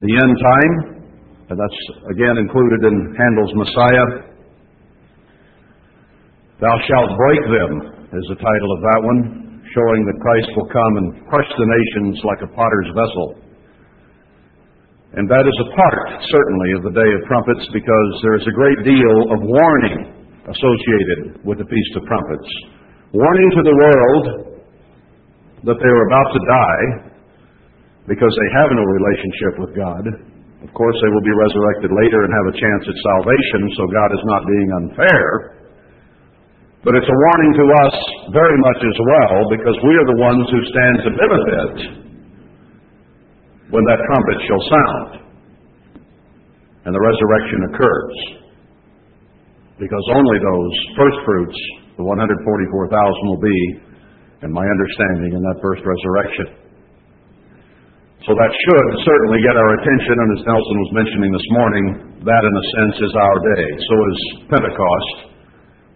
the end time, and that's again included in Handel's Messiah. Thou shalt break them is the title of that one, showing that Christ will come and crush the nations like a potter's vessel. And that is a part, certainly, of the Day of Trumpets because there is a great deal of warning associated with the Feast of Trumpets. Warning to the world that they are about to die because they have no relationship with God. Of course, they will be resurrected later and have a chance at salvation, so God is not being unfair. But it's a warning to us very much as well because we are the ones who stand to benefit when that trumpet shall sound and the resurrection occurs. Because only those first fruits, the 144,000, will be, in my understanding, in that first resurrection. So that should certainly get our attention, and as Nelson was mentioning this morning, that in a sense is our day. So is Pentecost,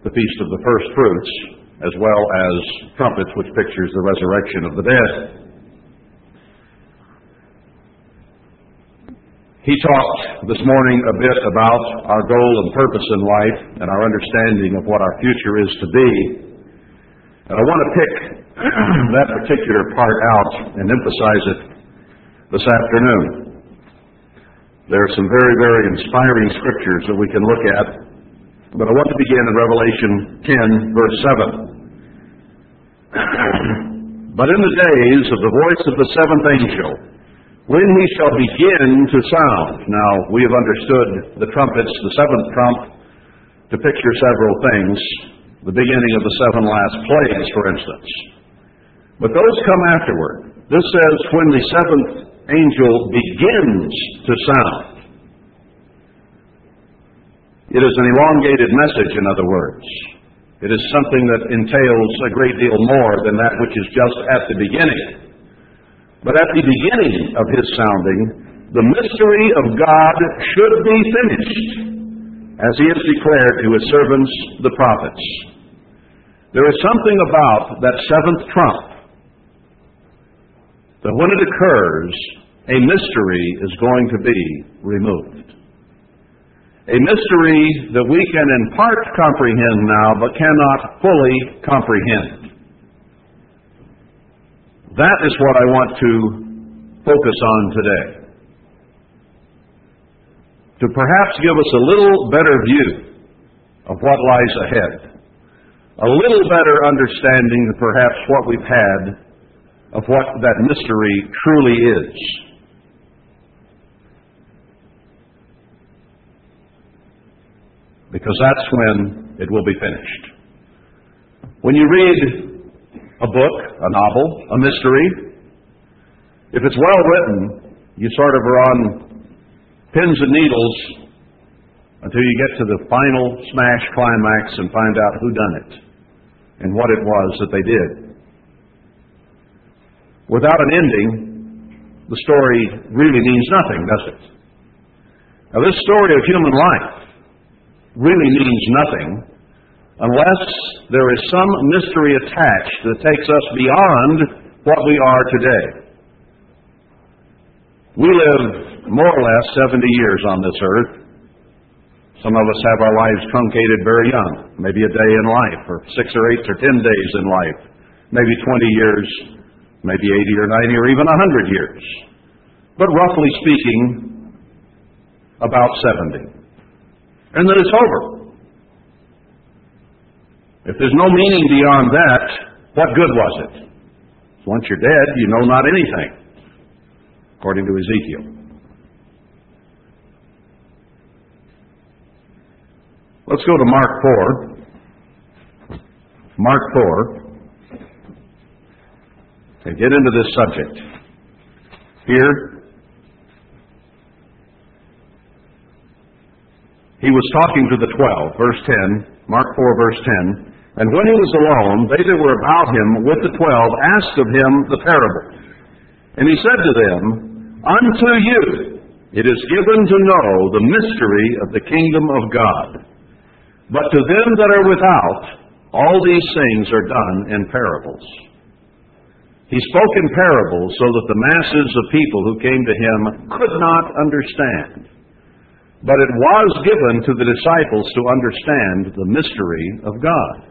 the Feast of the First Fruits, as well as trumpets, which pictures the resurrection of the dead. He talked this morning a bit about our goal and purpose in life and our understanding of what our future is to be. And I want to pick that particular part out and emphasize it this afternoon. There are some very, very inspiring scriptures that we can look at, but I want to begin in Revelation 10, verse 7. but in the days of the voice of the seventh angel, when he shall begin to sound. Now, we have understood the trumpets, the seventh trump, to picture several things. The beginning of the seven last plagues, for instance. But those come afterward. This says, when the seventh angel begins to sound. It is an elongated message, in other words. It is something that entails a great deal more than that which is just at the beginning. But at the beginning of his sounding, the mystery of God should be finished, as he has declared to his servants, the prophets. There is something about that seventh trump that when it occurs, a mystery is going to be removed. A mystery that we can in part comprehend now, but cannot fully comprehend. That is what I want to focus on today. To perhaps give us a little better view of what lies ahead. A little better understanding perhaps what we've had of what that mystery truly is. Because that's when it will be finished. When you read a book, a novel, a mystery, if it's well written, you sort of are on pins and needles until you get to the final smash climax and find out who done it and what it was that they did. Without an ending, the story really means nothing, does it? Now, this story of human life really means nothing unless there is some mystery attached that takes us beyond what we are today. We live more or less 70 years on this earth. Some of us have our lives truncated very young, maybe a day in life, or six or eight or ten days in life, maybe 20 years maybe 80 or 90 or even 100 years. But roughly speaking, about 70. And then it's over. If there's no meaning beyond that, what good was it? Once you're dead, you know not anything, according to Ezekiel. Let's go to Mark 4. Mark 4 and get into this subject. Here, he was talking to the twelve, verse 10, Mark 4, verse 10. And when he was alone, they that were about him with the twelve asked of him the parable. And he said to them, Unto you it is given to know the mystery of the kingdom of God. But to them that are without, all these things are done in parables He spoke in parables so that the masses of people who came to him could not understand. But it was given to the disciples to understand the mystery of God.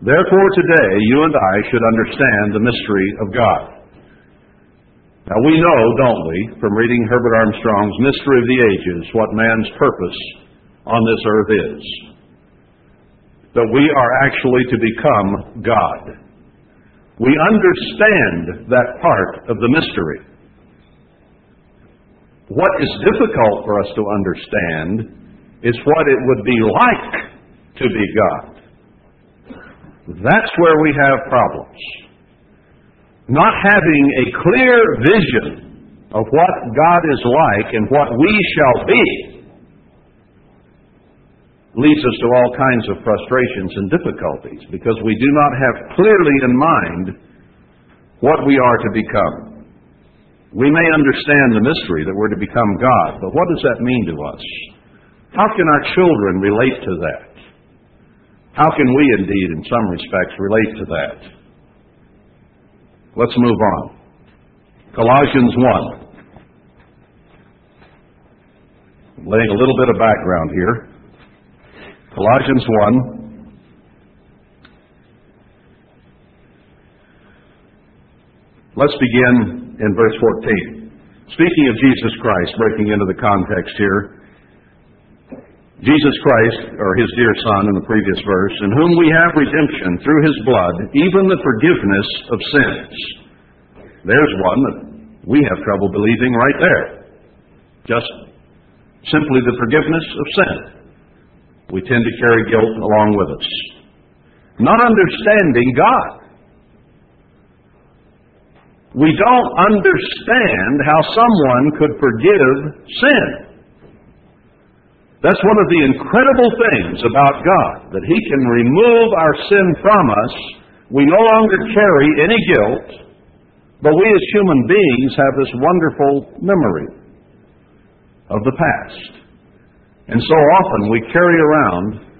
Therefore, today, you and I should understand the mystery of God. Now, we know, don't we, from reading Herbert Armstrong's Mystery of the Ages, what man's purpose on this earth is. That we are actually to become God. We understand that part of the mystery. What is difficult for us to understand is what it would be like to be God. That's where we have problems. Not having a clear vision of what God is like and what we shall be leads us to all kinds of frustrations and difficulties because we do not have clearly in mind what we are to become. We may understand the mystery that we're to become God, but what does that mean to us? How can our children relate to that? How can we indeed, in some respects, relate to that? Let's move on. Colossians 1. I'm laying a little bit of background here. Colossians 1. Let's begin in verse 14. Speaking of Jesus Christ, breaking into the context here, Jesus Christ, or his dear Son in the previous verse, in whom we have redemption through his blood, even the forgiveness of sins. There's one that we have trouble believing right there. Just simply the forgiveness of sin. We tend to carry guilt along with us. Not understanding God. We don't understand how someone could forgive sin. That's one of the incredible things about God, that He can remove our sin from us. We no longer carry any guilt, but we as human beings have this wonderful memory of the past. And so often we carry around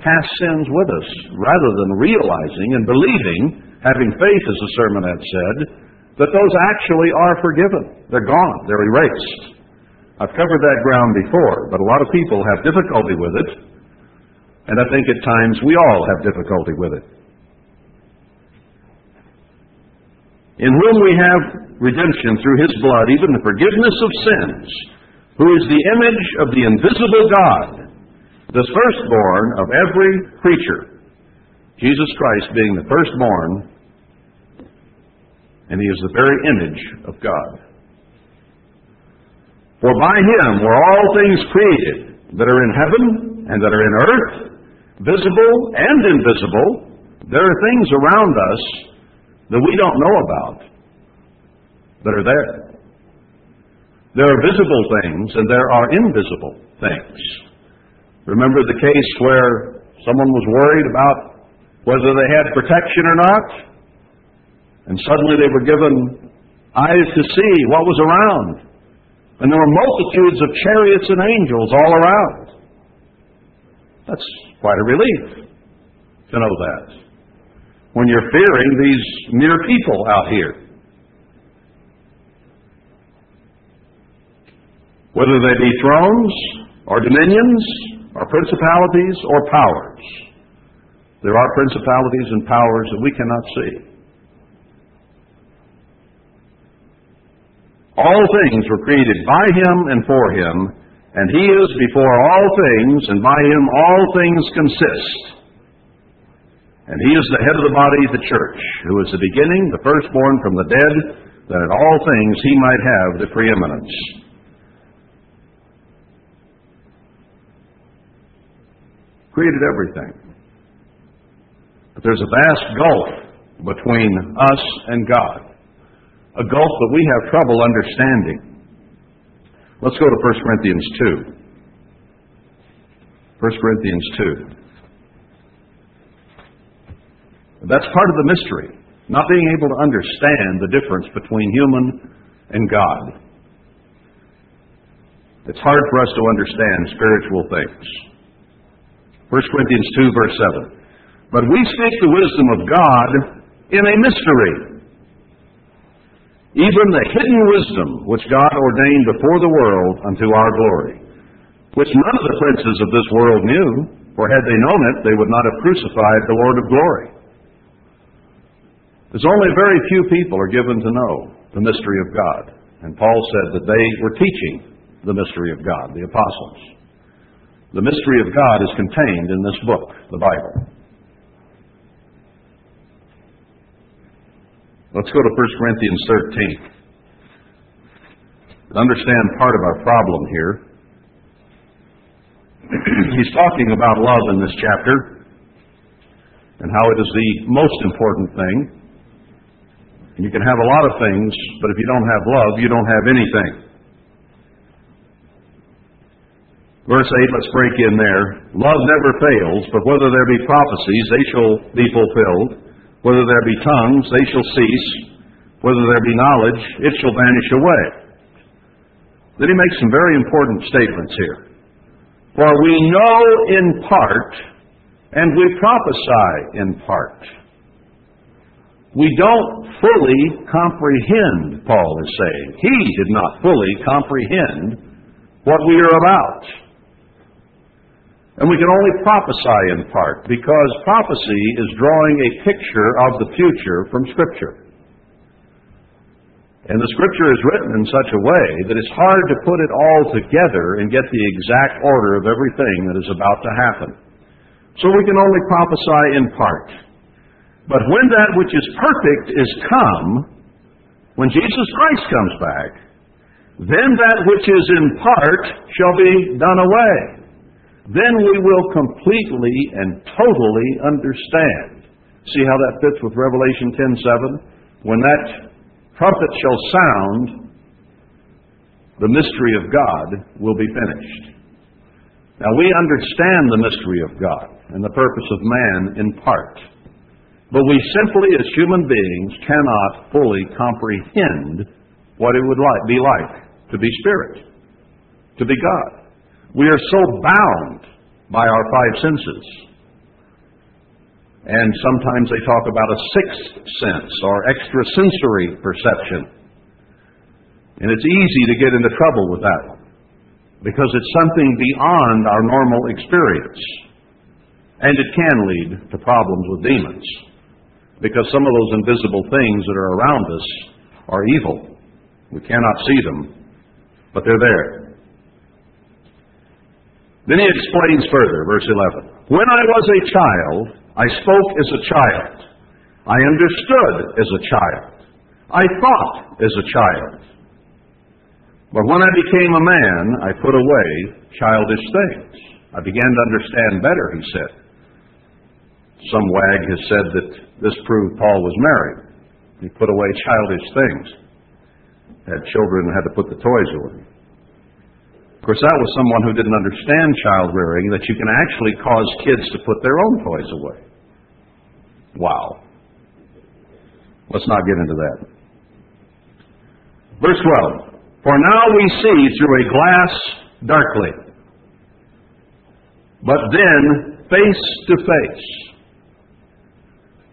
past sins with us rather than realizing and believing, having faith, as the sermon had said, that those actually are forgiven. They're gone, they're erased. I've covered that ground before, but a lot of people have difficulty with it, and I think at times we all have difficulty with it. In whom we have redemption through his blood, even the forgiveness of sins, who is the image of the invisible God, the firstborn of every creature. Jesus Christ being the firstborn, and he is the very image of God. For by him were all things created that are in heaven and that are in earth, visible and invisible. There are things around us that we don't know about that are there. There are visible things and there are invisible things. Remember the case where someone was worried about whether they had protection or not? And suddenly they were given eyes to see what was around. And there were multitudes of chariots and angels all around. That's quite a relief to know that. When you're fearing these mere people out here. Whether they be thrones, or dominions, or principalities, or powers. There are principalities and powers that we cannot see. All things were created by him and for him, and he is before all things, and by him all things consist. And he is the head of the body, the church, who is the beginning, the firstborn from the dead, that in all things he might have the preeminence. Created everything. But there's a vast gulf between us and God a gulf that we have trouble understanding. Let's go to 1 Corinthians 2. 1 Corinthians 2. That's part of the mystery, not being able to understand the difference between human and God. It's hard for us to understand spiritual things. 1 Corinthians 2, verse 7. But we speak the wisdom of God in a mystery even the hidden wisdom which God ordained before the world unto our glory, which none of the princes of this world knew, for had they known it, they would not have crucified the Lord of glory. There's only very few people are given to know the mystery of God. And Paul said that they were teaching the mystery of God, the apostles. The mystery of God is contained in this book, the Bible. Let's go to 1 Corinthians 13. To understand part of our problem here, he's talking about love in this chapter and how it is the most important thing. You can have a lot of things, but if you don't have love, you don't have anything. Verse 8, let's break in there. Love never fails, but whether there be prophecies, they shall be fulfilled. Whether there be tongues, they shall cease. Whether there be knowledge, it shall vanish away. Then he makes some very important statements here. For we know in part, and we prophesy in part. We don't fully comprehend, Paul is saying. He did not fully comprehend what we are about. And we can only prophesy in part because prophecy is drawing a picture of the future from Scripture. And the Scripture is written in such a way that it's hard to put it all together and get the exact order of everything that is about to happen. So we can only prophesy in part. But when that which is perfect is come, when Jesus Christ comes back, then that which is in part shall be done away then we will completely and totally understand. See how that fits with Revelation 10:7? When that trumpet shall sound, the mystery of God will be finished. Now we understand the mystery of God and the purpose of man in part. But we simply, as human beings, cannot fully comprehend what it would like, be like to be spirit, to be God. We are so bound by our five senses. And sometimes they talk about a sixth sense or extrasensory perception. And it's easy to get into trouble with that one because it's something beyond our normal experience. And it can lead to problems with demons because some of those invisible things that are around us are evil. We cannot see them, but they're there. Then he explains further, verse 11. When I was a child, I spoke as a child. I understood as a child. I thought as a child. But when I became a man, I put away childish things. I began to understand better, he said. Some wag has said that this proved Paul was married. He put away childish things. Had children had to put the toys away. Of course, that was someone who didn't understand child rearing, that you can actually cause kids to put their own toys away. Wow. Let's not get into that. Verse 12. For now we see through a glass darkly, but then face to face.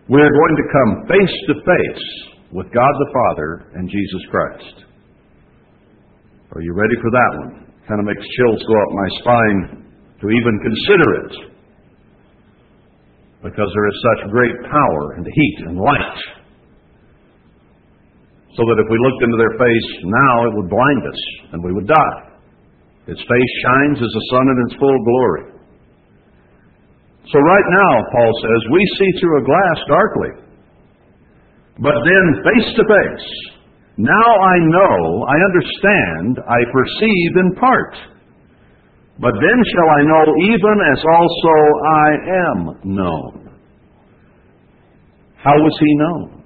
We are going to come face to face with God the Father and Jesus Christ. Are you ready for that one? Kind of makes chills go up my spine to even consider it. Because there is such great power and heat and light. So that if we looked into their face now, it would blind us and we would die. Its face shines as the sun in its full glory. So right now, Paul says, we see through a glass darkly. But then face to face, now I know, I understand, I perceive in part. But then shall I know even as also I am known. How was he known?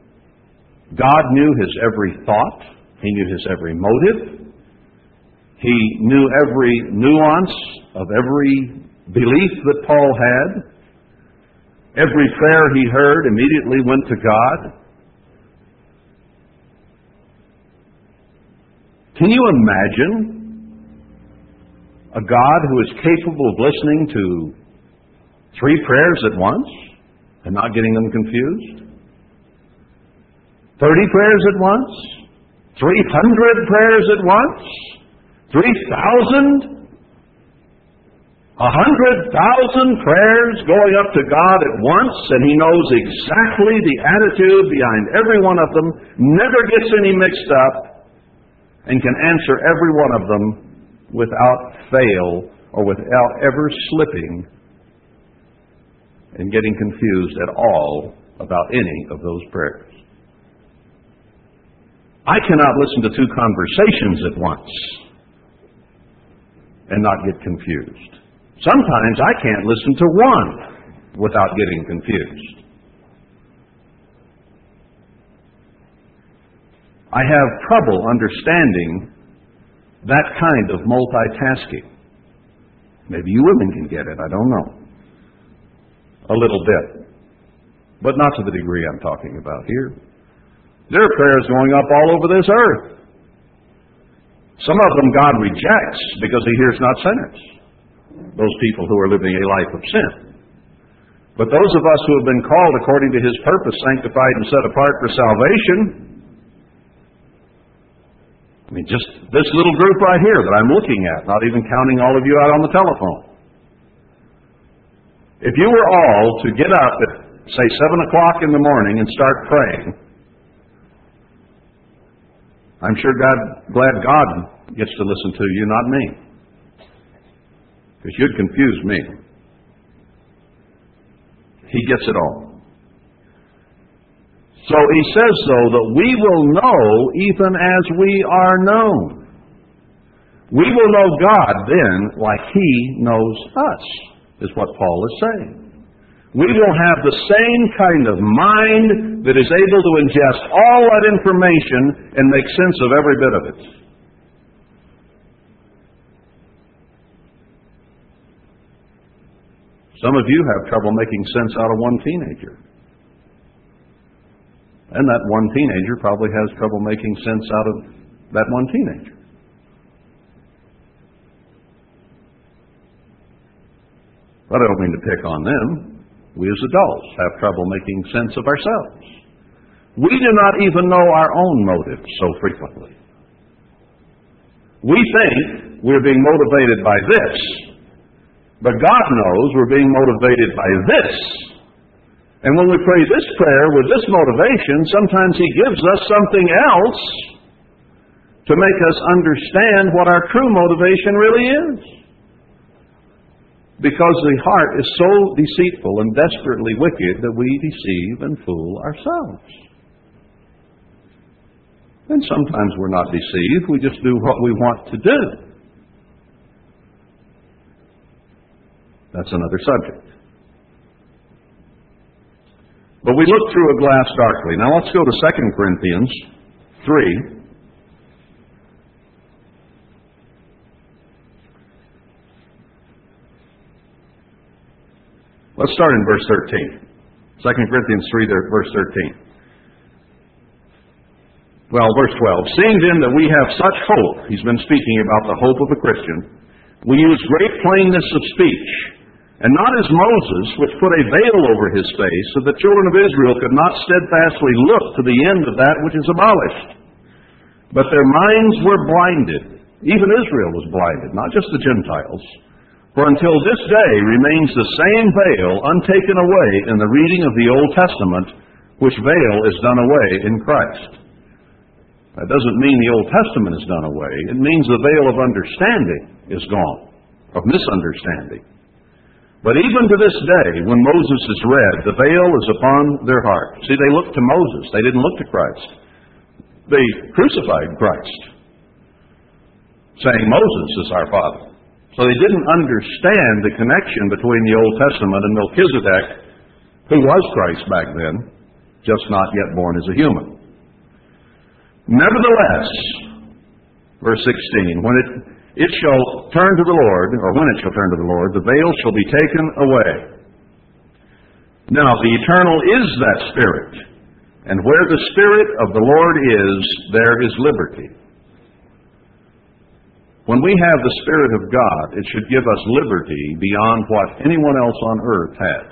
God knew his every thought. He knew his every motive. He knew every nuance of every belief that Paul had. Every prayer he heard immediately went to God. Can you imagine a God who is capable of listening to three prayers at once and not getting them confused? 30 prayers at once 300 prayers at once? 3,000? A hundred thousand prayers going up to God at once, and He knows exactly the attitude behind every one of them, never gets any mixed up, and can answer every one of them without fail or without ever slipping and getting confused at all about any of those prayers. I cannot listen to two conversations at once and not get confused. Sometimes I can't listen to one without getting confused. I have trouble understanding that kind of multitasking. Maybe you women can get it, I don't know. A little bit. But not to the degree I'm talking about here. There are prayers going up all over this earth. Some of them God rejects because he hears not sinners those people who are living a life of sin. But those of us who have been called according to his purpose, sanctified and set apart for salvation, I mean, just this little group right here that I'm looking at, not even counting all of you out on the telephone. If you were all to get up at, say, 7 o'clock in the morning and start praying, I'm sure God, glad God gets to listen to you, not me because you'd confuse me. He gets it all. So he says, though, that we will know even as we are known. We will know God then like he knows us, is what Paul is saying. We will have the same kind of mind that is able to ingest all that information and make sense of every bit of it. Some of you have trouble making sense out of one teenager. And that one teenager probably has trouble making sense out of that one teenager. But I don't mean to pick on them. We as adults have trouble making sense of ourselves. We do not even know our own motives so frequently. We think we're being motivated by this, but God knows we're being motivated by this. And when we pray this prayer with this motivation, sometimes He gives us something else to make us understand what our true motivation really is. Because the heart is so deceitful and desperately wicked that we deceive and fool ourselves. And sometimes we're not deceived, we just do what we want to do. That's another subject. But we look through a glass darkly. Now let's go to 2 Corinthians 3. Let's start in verse 13. 2 Corinthians 3, verse 13. Well, verse 12. Seeing then that we have such hope, he's been speaking about the hope of a Christian, we use great plainness of speech and not as Moses, which put a veil over his face, so the children of Israel could not steadfastly look to the end of that which is abolished. But their minds were blinded. Even Israel was blinded, not just the Gentiles. For until this day remains the same veil untaken away in the reading of the Old Testament, which veil is done away in Christ. That doesn't mean the Old Testament is done away. It means the veil of understanding is gone, of misunderstanding. But even to this day, when Moses is read, the veil is upon their heart. See, they looked to Moses, they didn't look to Christ. They crucified Christ, saying, Moses is our father. So they didn't understand the connection between the Old Testament and Melchizedek, who was Christ back then, just not yet born as a human. Nevertheless, verse 16, when it it shall turn to the Lord, or when it shall turn to the Lord, the veil shall be taken away. Now, the eternal is that Spirit, and where the Spirit of the Lord is, there is liberty. When we have the Spirit of God, it should give us liberty beyond what anyone else on earth has.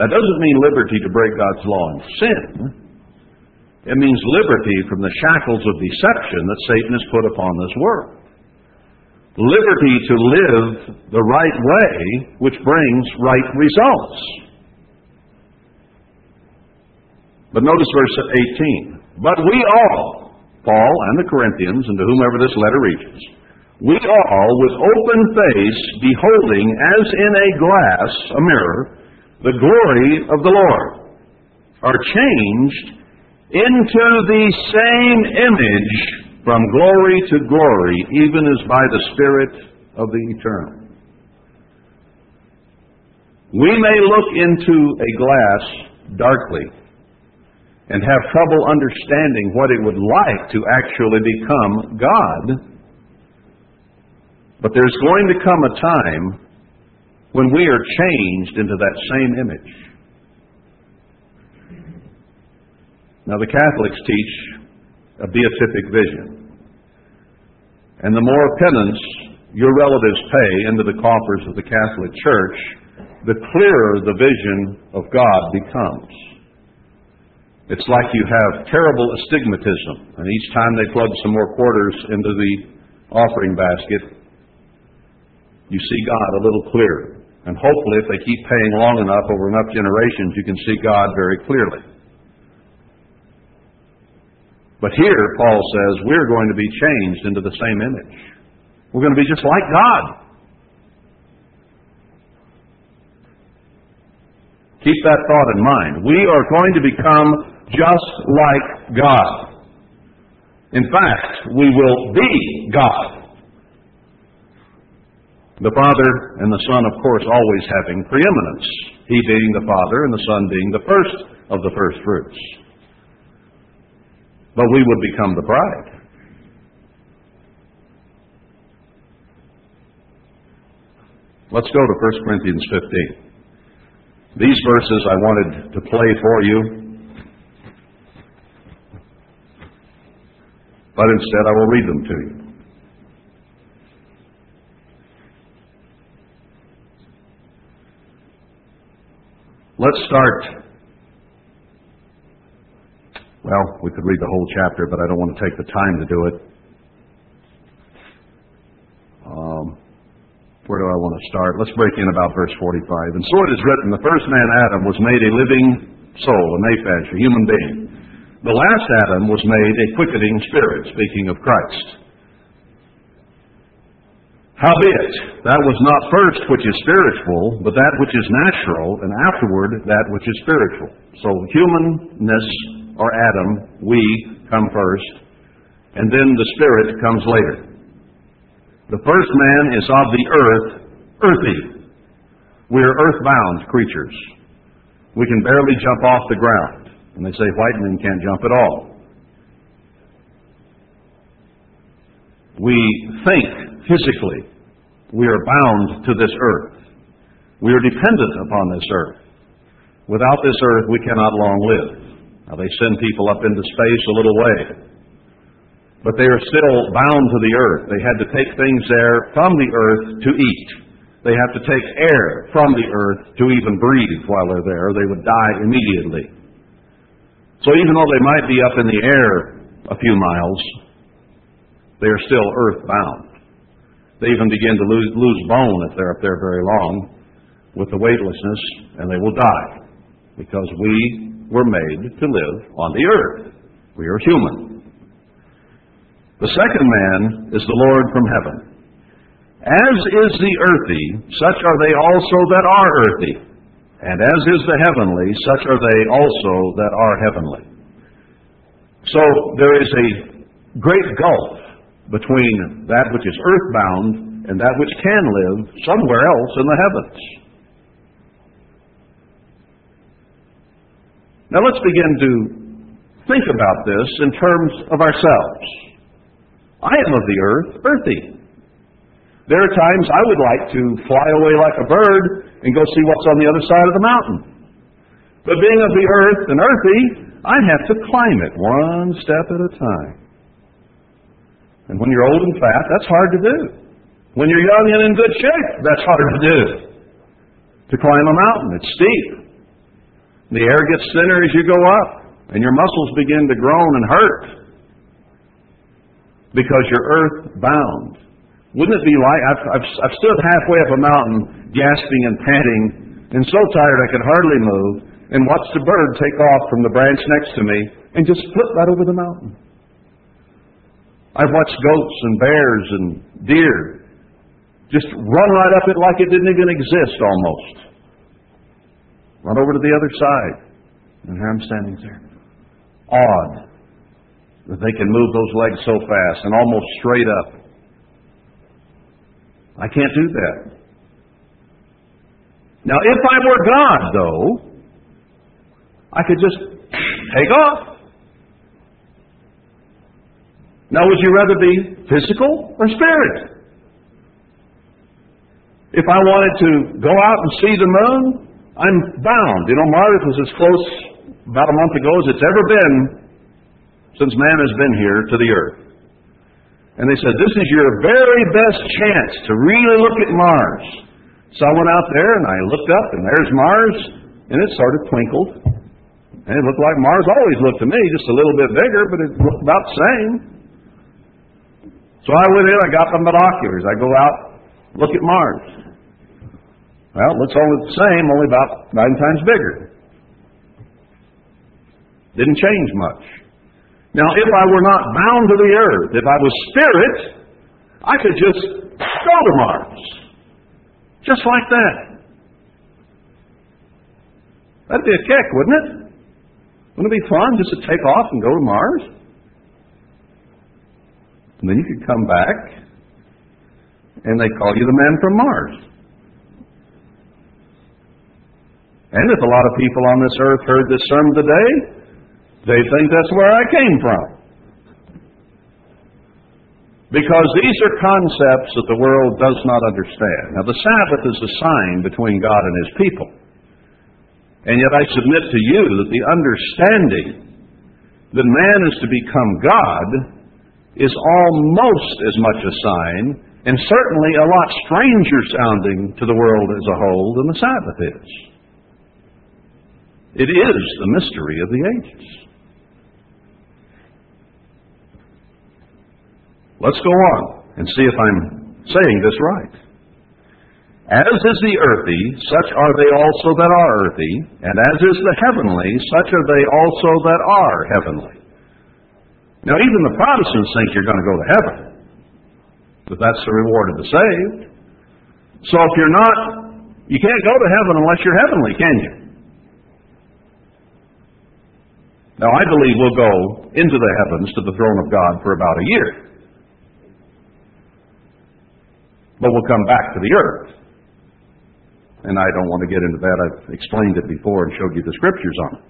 That doesn't mean liberty to break God's law and sin. It means liberty from the shackles of deception that Satan has put upon this world. Liberty to live the right way, which brings right results. But notice verse 18. But we all, Paul and the Corinthians, and to whomever this letter reaches, we all, with open face, beholding as in a glass, a mirror, the glory of the Lord, are changed into the same image from glory to glory, even as by the Spirit of the eternal. We may look into a glass darkly and have trouble understanding what it would like to actually become God. But there's going to come a time when we are changed into that same image. Now, the Catholics teach a beatific vision. And the more penance your relatives pay into the coffers of the Catholic Church, the clearer the vision of God becomes. It's like you have terrible astigmatism, and each time they plug some more quarters into the offering basket, you see God a little clearer. And hopefully, if they keep paying long enough over enough generations, you can see God very clearly. But here, Paul says, we're going to be changed into the same image. We're going to be just like God. Keep that thought in mind. We are going to become just like God. In fact, we will be God. The Father and the Son, of course, always having preeminence. He being the Father and the Son being the first of the first fruits. But we would become the bride. Let's go to 1 Corinthians 15. These verses I wanted to play for you, but instead I will read them to you. Let's start. Well, we could read the whole chapter, but I don't want to take the time to do it. Um, where do I want to start? Let's break in about verse 45. And so it is written, the first man, Adam, was made a living soul, a nephesh, a human being. The last Adam was made a quickening spirit, speaking of Christ. Howbeit, that was not first which is spiritual, but that which is natural, and afterward that which is spiritual. So humanness, or Adam, we come first, and then the spirit comes later. The first man is of the earth, earthy. We are earthbound creatures. We can barely jump off the ground. And they say white men can't jump at all. We think physically. We are bound to this earth. We are dependent upon this earth. Without this earth, we cannot long live. Now, they send people up into space a little way, but they are still bound to the earth. They had to take things there from the earth to eat. They have to take air from the earth to even breathe while they're there. They would die immediately. So even though they might be up in the air a few miles, they are still earthbound. They even begin to lose, lose bone if they're up there very long with the weightlessness, and they will die because we were made to live on the earth. We are human. The second man is the Lord from heaven. As is the earthy, such are they also that are earthy. And as is the heavenly, such are they also that are heavenly. So there is a great gulf between that which is earthbound and that which can live somewhere else in the heavens. Now let's begin to think about this in terms of ourselves. I am of the earth, earthy. There are times I would like to fly away like a bird and go see what's on the other side of the mountain. But being of the earth and earthy, I have to climb it one step at a time. And when you're old and fat, that's hard to do. When you're young and in good shape, that's hard to do. To climb a mountain, it's steep. The air gets thinner as you go up. and your muscles begin to groan and hurt because you're earth bound. Wouldn't it be like I've, I've, I've stood halfway up a mountain, gasping and panting, and so tired I could hardly move, and watched a bird take off from the branch next to me and just flip right over the mountain. I've watched goats and bears and deer just run right up it like it didn't even exist almost. Run over to the other side. And here I'm standing there. Awed that they can move those legs so fast and almost straight up. I can't do that. Now, if I were God, though, I could just take off. Now, would you rather be physical or spirit? If I wanted to go out and see the moon, I'm bound. You know, Mars was as close about a month ago as it's ever been since man has been here to the earth. And they said, This is your very best chance to really look at Mars. So I went out there and I looked up, and there's Mars, and it sort of twinkled. And it looked like Mars always looked to me, just a little bit bigger, but it looked about the same. So I went in, I got my binoculars. I go out, look at Mars. Well, it looks only the same, only about nine times bigger. Didn't change much. Now, if I were not bound to the earth, if I was spirit, I could just go to Mars. Just like that. That'd be a kick, wouldn't it? Wouldn't it be fun just to take off and go to Mars? And then you could come back, and they call you the man from Mars. And if a lot of people on this earth heard this sermon today, they think that's where I came from. Because these are concepts that the world does not understand. Now, the Sabbath is a sign between God and His people. And yet I submit to you that the understanding that man is to become God is almost as much a sign, and certainly a lot stranger sounding to the world as a whole than the Sabbath is. It is the mystery of the ages. Let's go on and see if I'm saying this right. As is the earthy, such are they also that are earthy, and as is the heavenly, such are they also that are heavenly. Now, even the Protestants think you're going to go to heaven, but that's the reward of the saved. So if you're not, you can't go to heaven unless you're heavenly, can you? Now, I believe we'll go into the heavens to the throne of God for about a year. But we'll come back to the earth. And I don't want to get into that. I've explained it before and showed you the scriptures on it.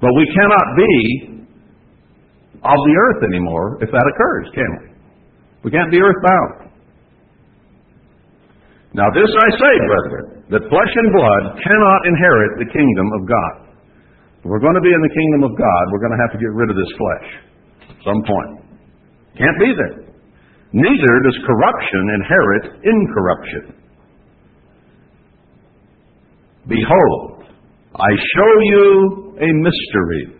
But we cannot be of the earth anymore if that occurs, can we? We can't be earthbound. Now, this I say, brethren, that flesh and blood cannot inherit the kingdom of God. If we're going to be in the kingdom of God, we're going to have to get rid of this flesh at some point. Can't be there. Neither does corruption inherit incorruption. Behold, I show you a mystery.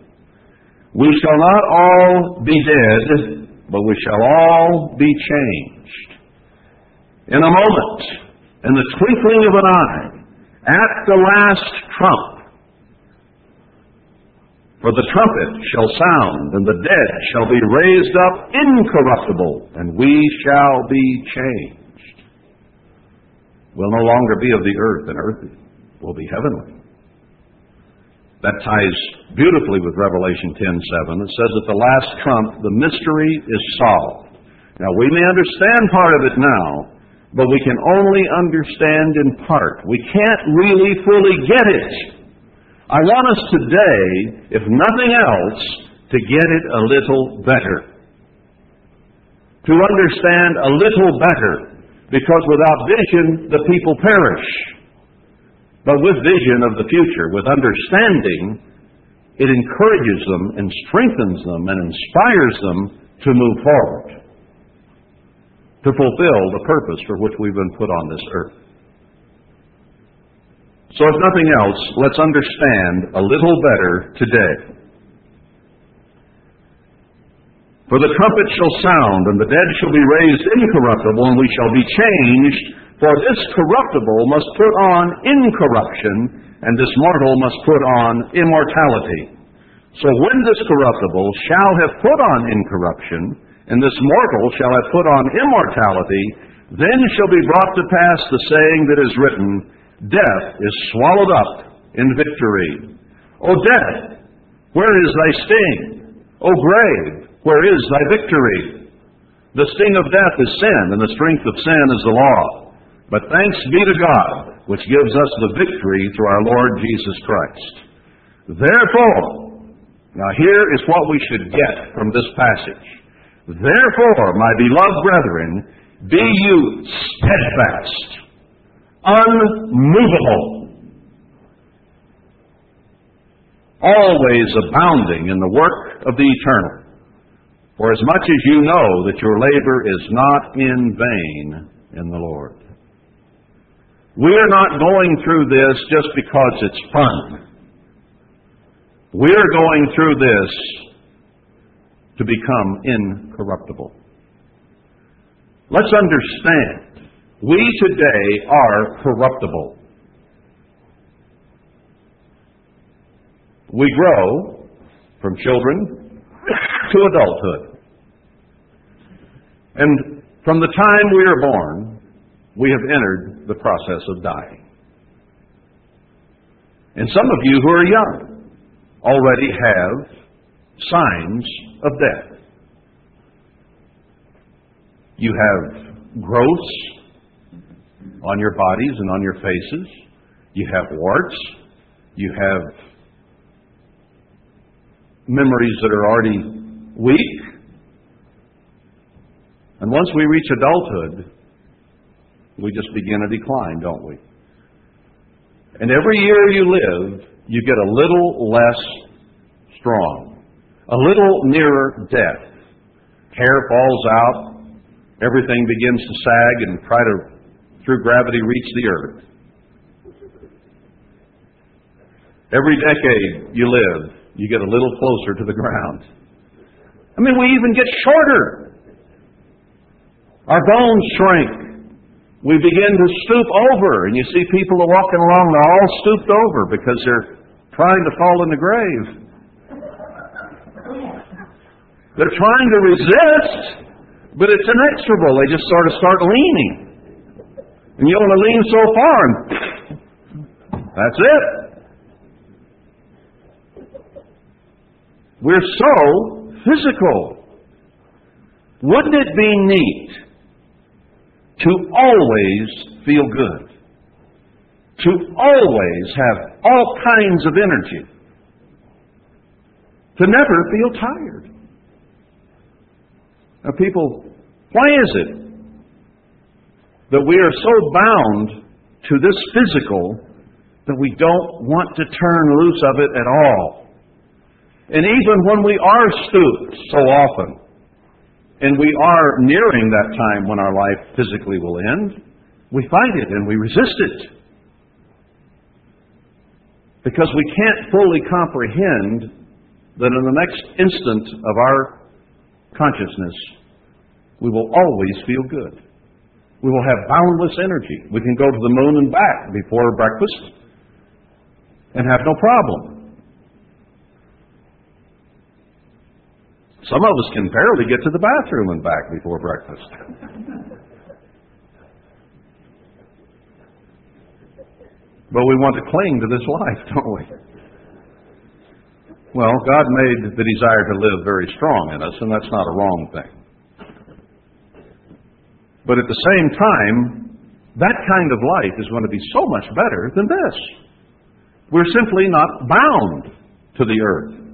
We shall not all be dead, but we shall all be changed. In a moment, in the twinkling of an eye, at the last trump, for the trumpet shall sound, and the dead shall be raised up incorruptible, and we shall be changed. We'll no longer be of the earth and earthy. We'll be heavenly. That ties beautifully with Revelation 10:7. It says at the last trump, the mystery is solved. Now, we may understand part of it now, but we can only understand in part. We can't really fully get it I want us today, if nothing else, to get it a little better. To understand a little better. Because without vision, the people perish. But with vision of the future, with understanding, it encourages them and strengthens them and inspires them to move forward. To fulfill the purpose for which we've been put on this earth. So, if nothing else, let's understand a little better today. For the trumpet shall sound, and the dead shall be raised incorruptible, and we shall be changed. For this corruptible must put on incorruption, and this mortal must put on immortality. So when this corruptible shall have put on incorruption, and this mortal shall have put on immortality, then shall be brought to pass the saying that is written, Death is swallowed up in victory. O death, where is thy sting? O grave, where is thy victory? The sting of death is sin, and the strength of sin is the law. But thanks be to God, which gives us the victory through our Lord Jesus Christ. Therefore, now, here is what we should get from this passage. Therefore, my beloved brethren, be you steadfast, unmovable, always abounding in the work of the eternal. For as much as you know that your labor is not in vain in the Lord. We are not going through this just because it's fun. We're going through this to become incorruptible. Let's understand, we today are corruptible. We grow from children to adulthood. And from the time we are born, we have entered the process of dying. And some of you who are young, already have signs of death. You have growths on your bodies and on your faces. You have warts. You have memories that are already weak. And once we reach adulthood, we just begin a decline, don't we? And every year you live, you get a little less strong, a little nearer death. Hair falls out, everything begins to sag and try to, through gravity, reach the earth. Every decade you live, you get a little closer to the ground. I mean, we even get shorter. Our bones shrink we begin to stoop over, and you see people walking along, they're all stooped over because they're trying to fall in the grave. They're trying to resist, but it's inexorable. They just sort of start leaning. And you only lean so far, and that's it. We're so physical. Wouldn't it be neat to always feel good, to always have all kinds of energy, to never feel tired. Now, people, why is it that we are so bound to this physical that we don't want to turn loose of it at all? And even when we are stooped so often, and we are nearing that time when our life physically will end, we fight it and we resist it. Because we can't fully comprehend that in the next instant of our consciousness, we will always feel good. We will have boundless energy. We can go to the moon and back before breakfast and have no problem. Some of us can barely get to the bathroom and back before breakfast. but we want to cling to this life, don't we? Well, God made the desire to live very strong in us, and that's not a wrong thing. But at the same time, that kind of life is going to be so much better than this. We're simply not bound to the earth.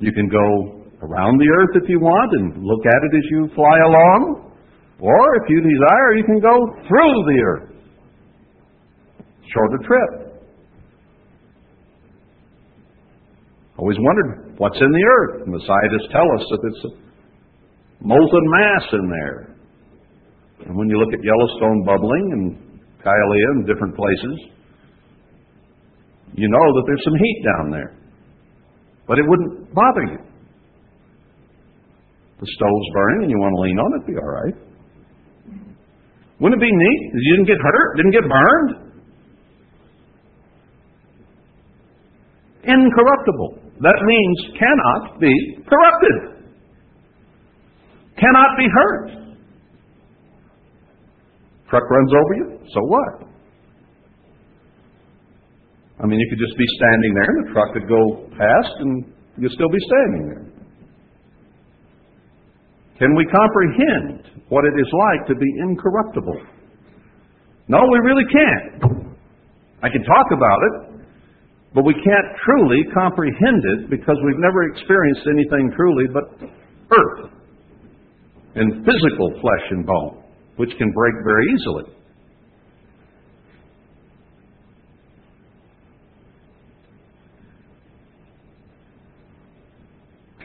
You can go around the earth if you want and look at it as you fly along. Or if you desire, you can go through the earth. Shorter trip. Always wondered what's in the earth. And the scientists tell us that it's a molten mass in there. And when you look at Yellowstone bubbling and Hialeah and different places, you know that there's some heat down there. But it wouldn't bother you. The stove's burning and you want to lean on it, be all right. Wouldn't it be neat? You didn't get hurt, didn't get burned. Incorruptible. That means cannot be corrupted. Cannot be hurt. Truck runs over you, so what? I mean, you could just be standing there and the truck could go past and you'd still be standing there. Can we comprehend what it is like to be incorruptible? No, we really can't. I can talk about it, but we can't truly comprehend it because we've never experienced anything truly but earth and physical flesh and bone, which can break very easily.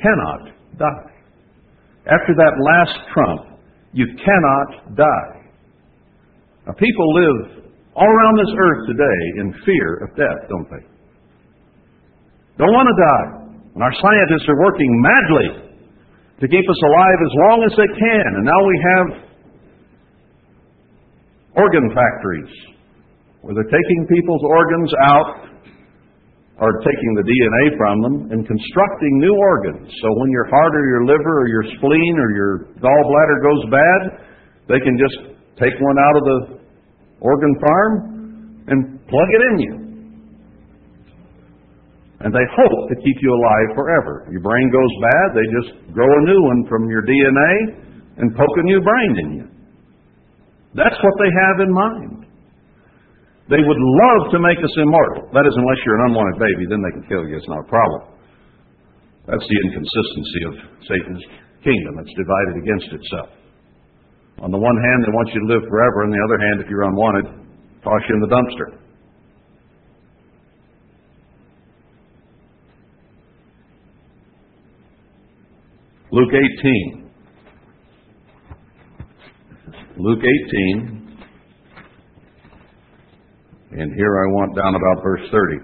Cannot die. After that last trump, you cannot die. Now, people live all around this earth today in fear of death, don't they? Don't want to die. And our scientists are working madly to keep us alive as long as they can. And now we have organ factories where they're taking people's organs out or taking the DNA from them and constructing new organs. So when your heart or your liver or your spleen or your gallbladder goes bad, they can just take one out of the organ farm and plug it in you. And they hope to keep you alive forever. Your brain goes bad, they just grow a new one from your DNA and poke a new brain in you. That's what they have in mind. They would love to make us immortal. That is, unless you're an unwanted baby, then they can kill you. It's not a problem. That's the inconsistency of Satan's kingdom. It's divided against itself. On the one hand, they want you to live forever. On the other hand, if you're unwanted, toss you in the dumpster. Luke 18. Luke 18. And here I want down about verse 30.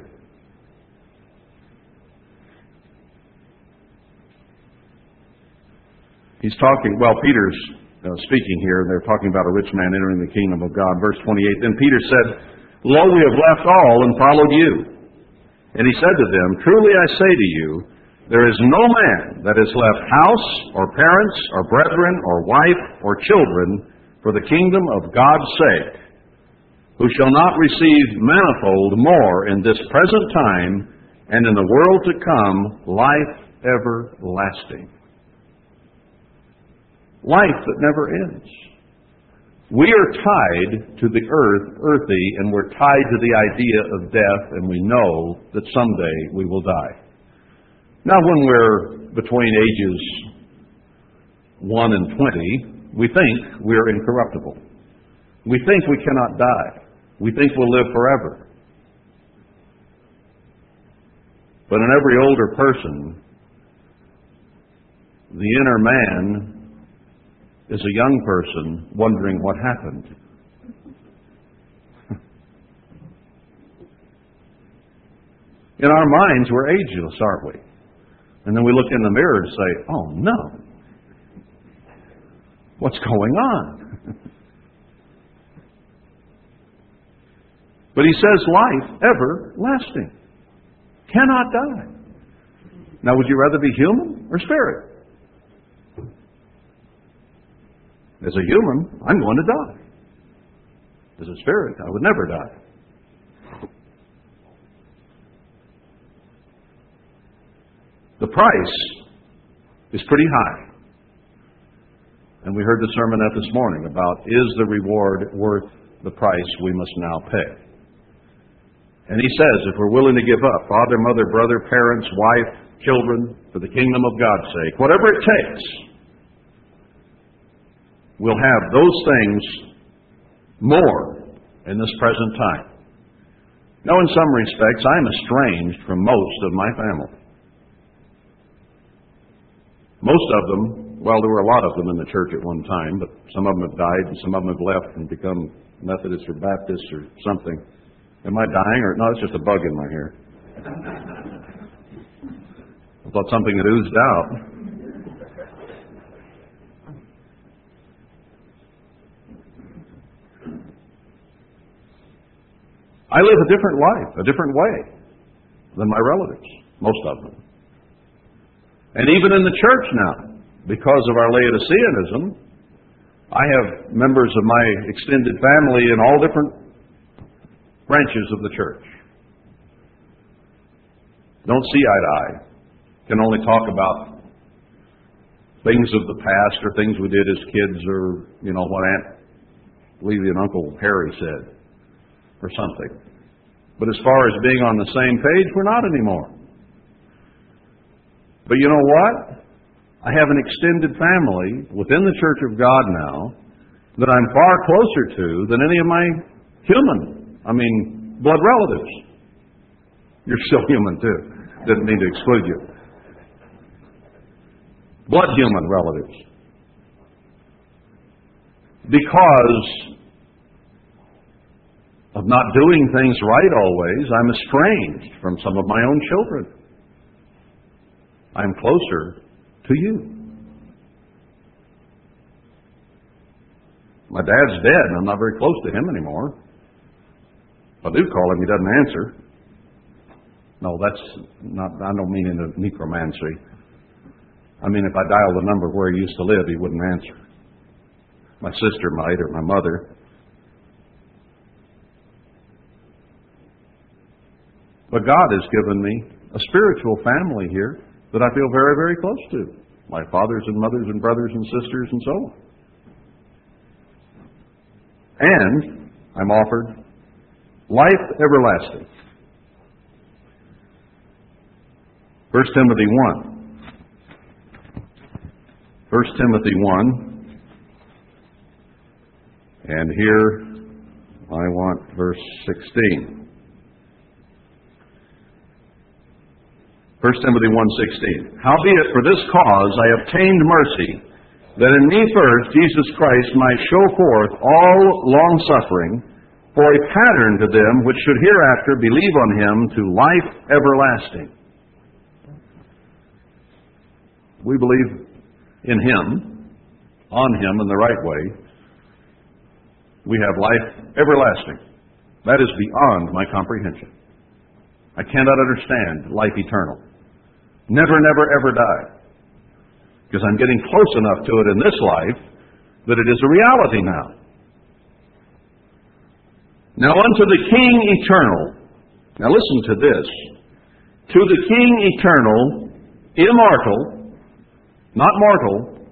He's talking, well, Peter's uh, speaking here, and they're talking about a rich man entering the kingdom of God. Verse 28 Then Peter said, Lo, we have left all and followed you. And he said to them, Truly I say to you, there is no man that has left house, or parents, or brethren, or wife, or children for the kingdom of God's sake, who shall not receive manifold more in this present time and in the world to come life everlasting. Life that never ends. We are tied to the earth, earthy, and we're tied to the idea of death, and we know that someday we will die. Now, when we're between ages 1 and 20, we think we're incorruptible. We think we cannot die. We think we'll live forever. But in every older person, the inner man is a young person wondering what happened. In our minds, we're ageless, aren't we? And then we look in the mirror and say, oh no. What's going on? but he says life everlasting. Cannot die. Now, would you rather be human or spirit? As a human, I'm going to die. As a spirit, I would never die. The price is pretty high. And we heard the sermonette this morning about is the reward worth the price we must now pay? And he says if we're willing to give up father, mother, brother, parents, wife, children, for the kingdom of God's sake, whatever it takes, we'll have those things more in this present time. Now, in some respects, I'm estranged from most of my family. Most of them, well, there were a lot of them in the church at one time, but some of them have died and some of them have left and become Methodist or Baptist or something. Am I dying or no? It's just a bug in my hair. I thought something had oozed out. I live a different life, a different way than my relatives, most of them. And even in the church now, because of our Laodiceanism, I have members of my extended family in all different branches of the church. Don't see eye to eye. Can only talk about things of the past or things we did as kids or, you know, what Aunt Levy and Uncle Harry said or something. But as far as being on the same page, we're not anymore. But you know what? I have an extended family within the Church of God now that I'm far closer to than any of my human, I mean, blood relatives. You're still human too. Didn't mean to exclude you. Blood human relatives. Because of not doing things right always, I'm estranged from some of my own children. I'm closer to you. My dad's dead, and I'm not very close to him anymore. I do call him, he doesn't answer. No, that's not, I don't mean in a necromancy. I mean, if I dial the number where he used to live, he wouldn't answer. My sister might, or my mother. But God has given me a spiritual family here that I feel very, very close to. My fathers and mothers and brothers and sisters and so on. And I'm offered life everlasting. 1 Timothy 1. 1 Timothy 1. And here I want verse 16. 1 Timothy 1.16. Howbeit, for this cause I obtained mercy, that in me first Jesus Christ might show forth all longsuffering, for a pattern to them which should hereafter believe on him to life everlasting. We believe in him, on him in the right way. We have life everlasting. That is beyond my comprehension. I cannot understand life eternal. Never, never, ever die. Because I'm getting close enough to it in this life that it is a reality now. Now unto the King eternal. Now listen to this. To the King eternal, immortal, not mortal,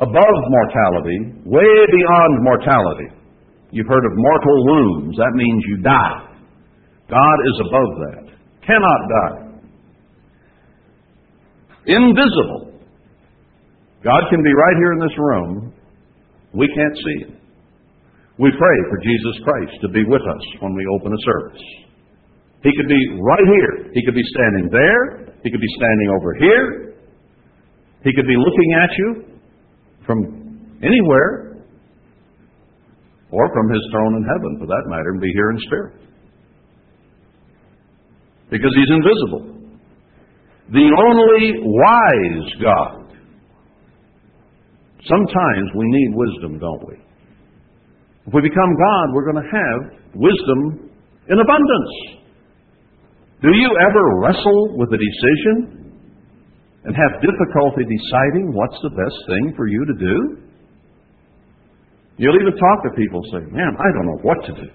above mortality, way beyond mortality. You've heard of mortal wounds. That means you die. God is above that. Cannot die invisible. God can be right here in this room. We can't see him. We pray for Jesus Christ to be with us when we open a service. He could be right here. He could be standing there. He could be standing over here. He could be looking at you from anywhere or from his throne in heaven, for that matter, and be here in spirit. Because he's invisible the only wise God. Sometimes we need wisdom, don't we? If we become God, we're going to have wisdom in abundance. Do you ever wrestle with a decision and have difficulty deciding what's the best thing for you to do? You'll even talk to people say, Man, I don't know what to do.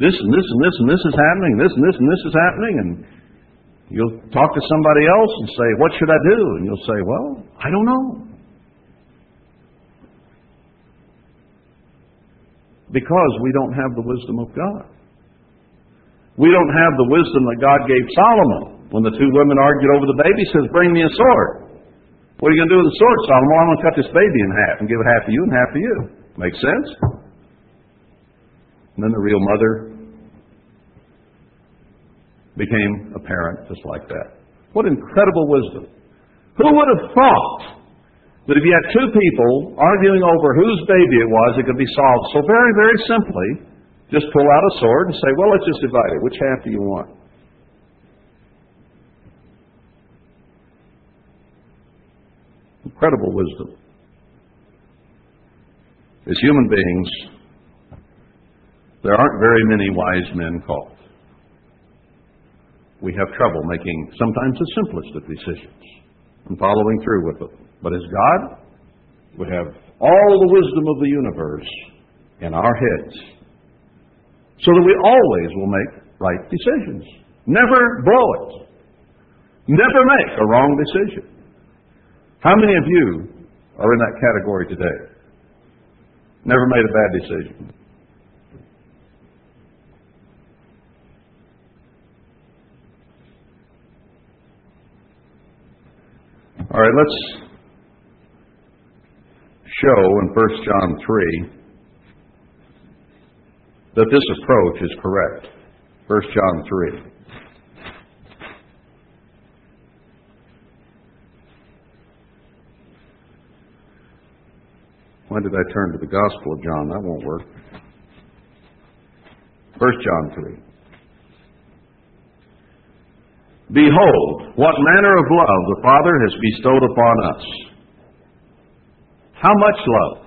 This and this and this and this is happening, this and this and this is happening, and You'll talk to somebody else and say, What should I do? And you'll say, Well, I don't know. Because we don't have the wisdom of God. We don't have the wisdom that God gave Solomon. When the two women argued over the baby, he says, Bring me a sword. What are you going to do with the sword, Solomon? I'm going to cut this baby in half and give it half to you and half to you. Makes sense? And then the real mother became apparent just like that. What incredible wisdom. Who would have thought that if you had two people arguing over whose baby it was, it could be solved so very, very simply. Just pull out a sword and say, well, let's just divide it. Which half do you want? Incredible wisdom. As human beings, there aren't very many wise men called. We have trouble making sometimes the simplest of decisions and following through with them. But as God we have all the wisdom of the universe in our heads, so that we always will make right decisions. Never blow it. Never make a wrong decision. How many of you are in that category today? Never made a bad decision. All right, let's show in 1 John 3 that this approach is correct. 1 John 3. Why did I turn to the Gospel of John? That won't work. 1 John 3. Behold, what manner of love the Father has bestowed upon us. How much love?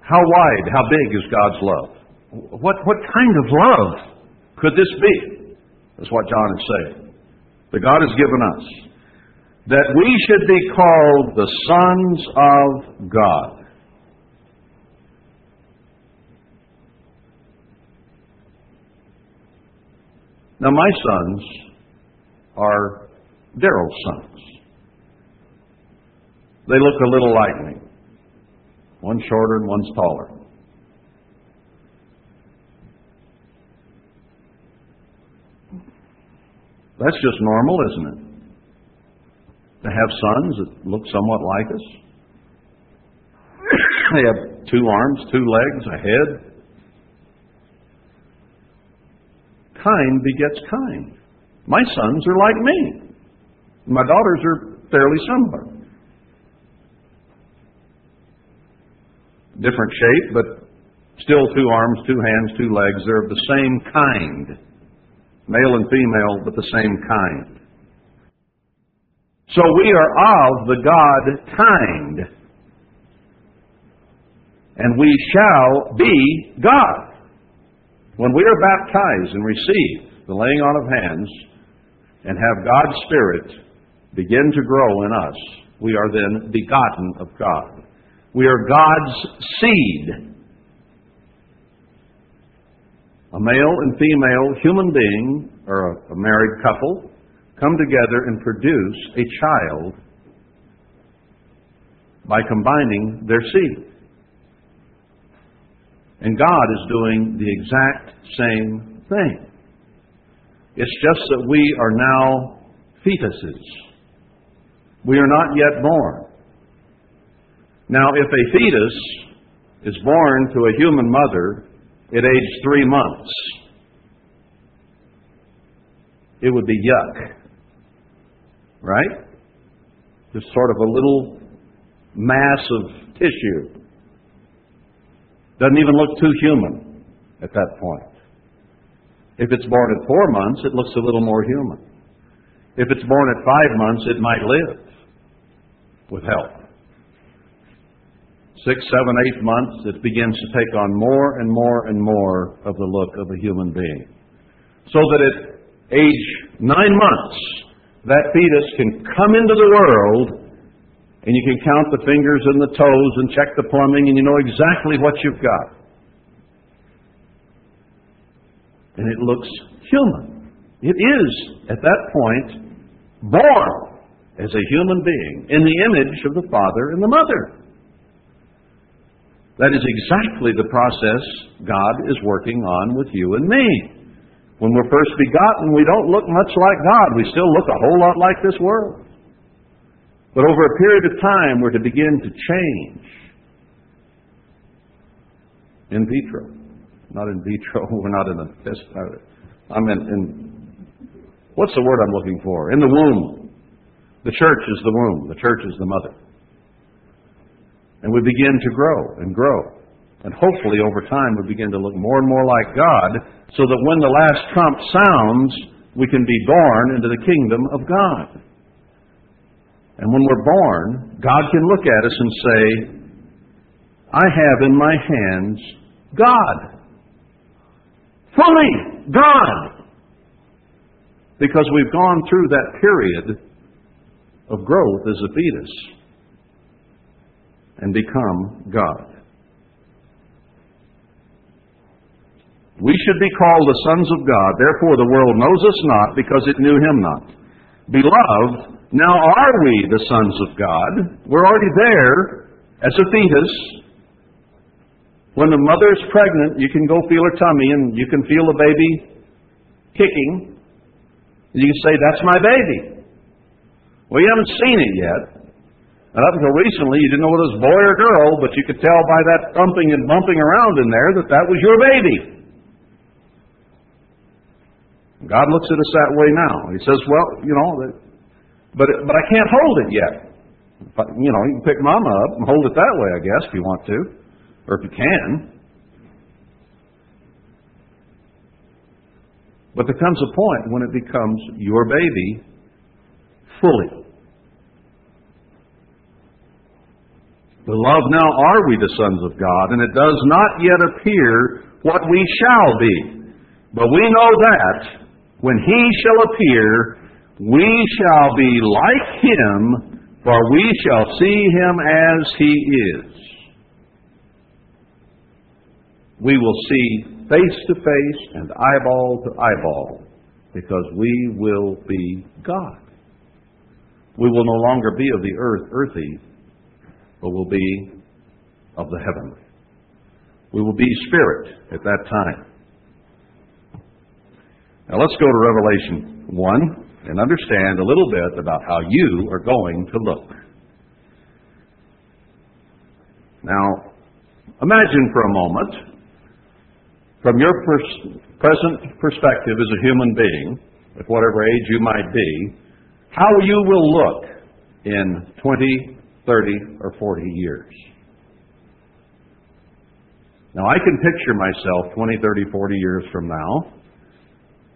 How wide, how big is God's love? What, what kind of love could this be? That's what John is saying. That God has given us. That we should be called the sons of God. Now, my sons are Darryl's sons. They look a little like me. One's shorter and one's taller. That's just normal, isn't it? To have sons that look somewhat like us. they have two arms, two legs, a head, kind begets kind. My sons are like me. My daughters are fairly similar. Different shape, but still two arms, two hands, two legs. They're of the same kind. Male and female, but the same kind. So we are of the God kind. And we shall be God. When we are baptized and receive the laying on of hands and have God's Spirit begin to grow in us, we are then begotten of God. We are God's seed. A male and female human being, or a married couple, come together and produce a child by combining their seed. And God is doing the exact same thing. It's just that we are now fetuses. We are not yet born. Now, if a fetus is born to a human mother at age three months, it would be yuck. Right? Just sort of a little mass of tissue. Doesn't even look too human at that point. If it's born at four months, it looks a little more human. If it's born at five months, it might live with help. Six, seven, eight months, it begins to take on more and more and more of the look of a human being. So that at age nine months, that fetus can come into the world and you can count the fingers and the toes and check the plumbing, and you know exactly what you've got. And it looks human. It is, at that point, born as a human being in the image of the father and the mother. That is exactly the process God is working on with you and me. When we're first begotten, we don't look much like God. We still look a whole lot like this world. But over a period of time, we're to begin to change. In vitro. Not in vitro. We're not in the test. I'm in, in, what's the word I'm looking for? In the womb. The church is the womb. The church is the mother. And we begin to grow and grow. And hopefully over time we begin to look more and more like God so that when the last trump sounds, we can be born into the kingdom of God. And when we're born, God can look at us and say, I have in my hands God. Fully God. Because we've gone through that period of growth as a fetus and become God. We should be called the sons of God. Therefore, the world knows us not because it knew him not. Beloved, now are we the sons of God? We're already there as a fetus. When the mother is pregnant, you can go feel her tummy and you can feel the baby kicking. You can say, That's my baby. Well, you haven't seen it yet. And up until recently, you didn't know whether it was boy or girl, but you could tell by that thumping and bumping around in there that that was your baby. God looks at us that way now. He says, well, you know, but, but I can't hold it yet. But, You know, you can pick mama up and hold it that way, I guess, if you want to, or if you can. But there comes a point when it becomes your baby fully. Beloved, now are we the sons of God, and it does not yet appear what we shall be. But we know that when he shall appear, we shall be like him, for we shall see him as he is. We will see face to face and eyeball to eyeball, because we will be God. We will no longer be of the earth, earthy, but will be of the heavenly. We will be spirit at that time. Now let's go to Revelation 1 and understand a little bit about how you are going to look. Now, imagine for a moment, from your pers- present perspective as a human being, at whatever age you might be, how you will look in 20, 30, or 40 years. Now, I can picture myself 20, 30, 40 years from now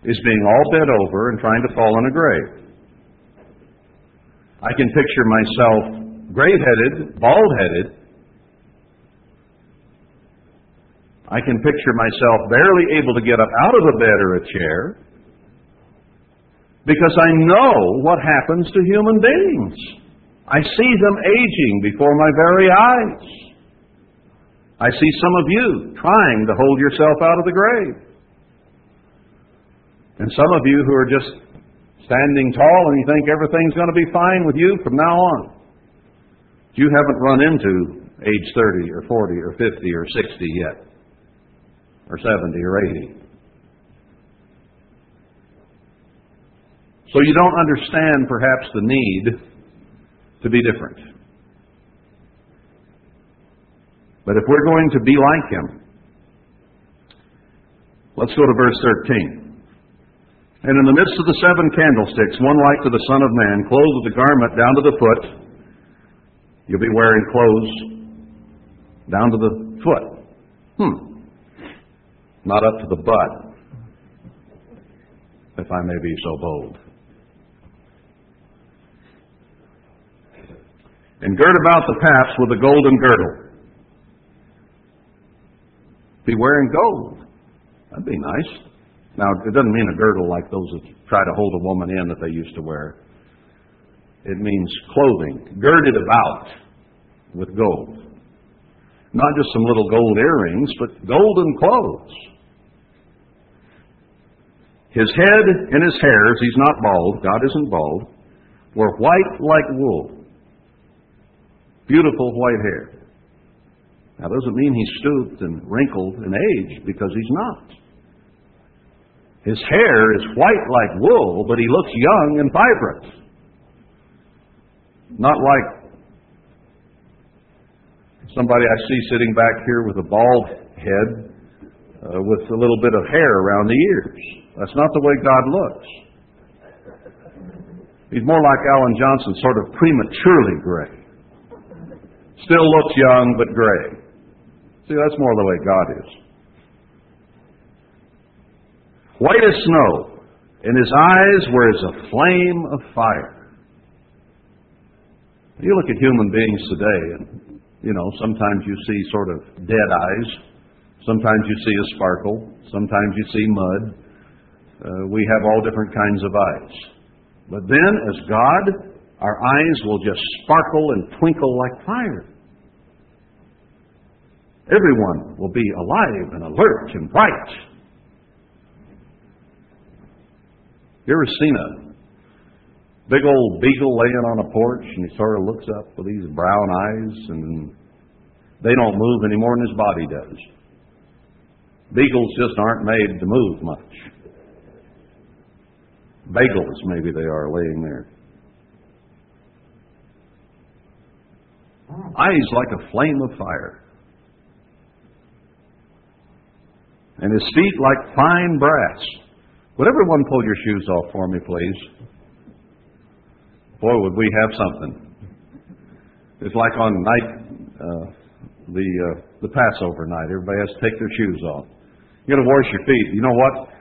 is being all bent over and trying to fall in a grave. I can picture myself gray headed, bald headed. I can picture myself barely able to get up out of a bed or a chair because I know what happens to human beings. I see them aging before my very eyes. I see some of you trying to hold yourself out of the grave. And some of you who are just standing tall and you think everything's going to be fine with you from now on. You haven't run into age 30 or 40 or 50 or 60 yet, or 70 or 80. So you don't understand perhaps the need to be different. But if we're going to be like Him, let's go to verse 13. And in the midst of the seven candlesticks, one like to the Son of Man, clothed with a garment down to the foot. You'll be wearing clothes down to the foot. Hmm. Not up to the butt, if I may be so bold. And gird about the paps with a golden girdle. Be wearing gold. That'd be nice. Now, it doesn't mean a girdle like those that try to hold a woman in that they used to wear. It means clothing, girded about with gold. Not just some little gold earrings, but golden clothes. His head and his hairs, he's not bald, God isn't bald, were white like wool. Beautiful white hair. Now, doesn't mean he's stooped and wrinkled and aged, because he's not. His hair is white like wool, but he looks young and vibrant. Not like somebody I see sitting back here with a bald head uh, with a little bit of hair around the ears. That's not the way God looks. He's more like Alan Johnson, sort of prematurely gray. Still looks young, but gray. See, that's more the way God is. White as snow. In his eyes were as a flame of fire. You look at human beings today, and, you know, sometimes you see sort of dead eyes. Sometimes you see a sparkle. Sometimes you see mud. Uh, we have all different kinds of eyes. But then, as God, our eyes will just sparkle and twinkle like fire. Everyone will be alive and alert and bright. You ever seen a big old beagle laying on a porch and he sort of looks up with these brown eyes and they don't move any more than his body does? Beagles just aren't made to move much. Bagels, maybe they are laying there. Eyes like a flame of fire. And his feet like fine brass. Would everyone pull your shoes off for me, please? Boy, would we have something. It's like on night, uh, the uh, the Passover night. Everybody has to take their shoes off. You got to wash your feet. You know what?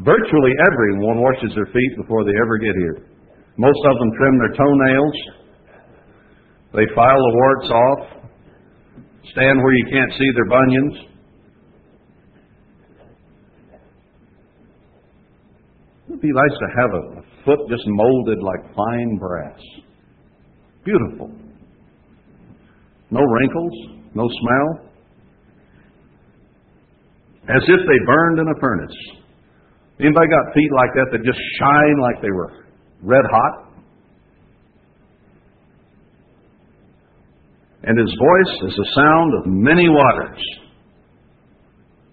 Virtually everyone washes their feet before they ever get here. Most of them trim their toenails. They file the warts off, stand where you can't see their bunions. It'd be nice to have a, a foot just molded like fine brass. Beautiful. No wrinkles, no smell. As if they burned in a furnace. Anybody got feet like that that just shine like they were red hot? and his voice is the sound of many waters.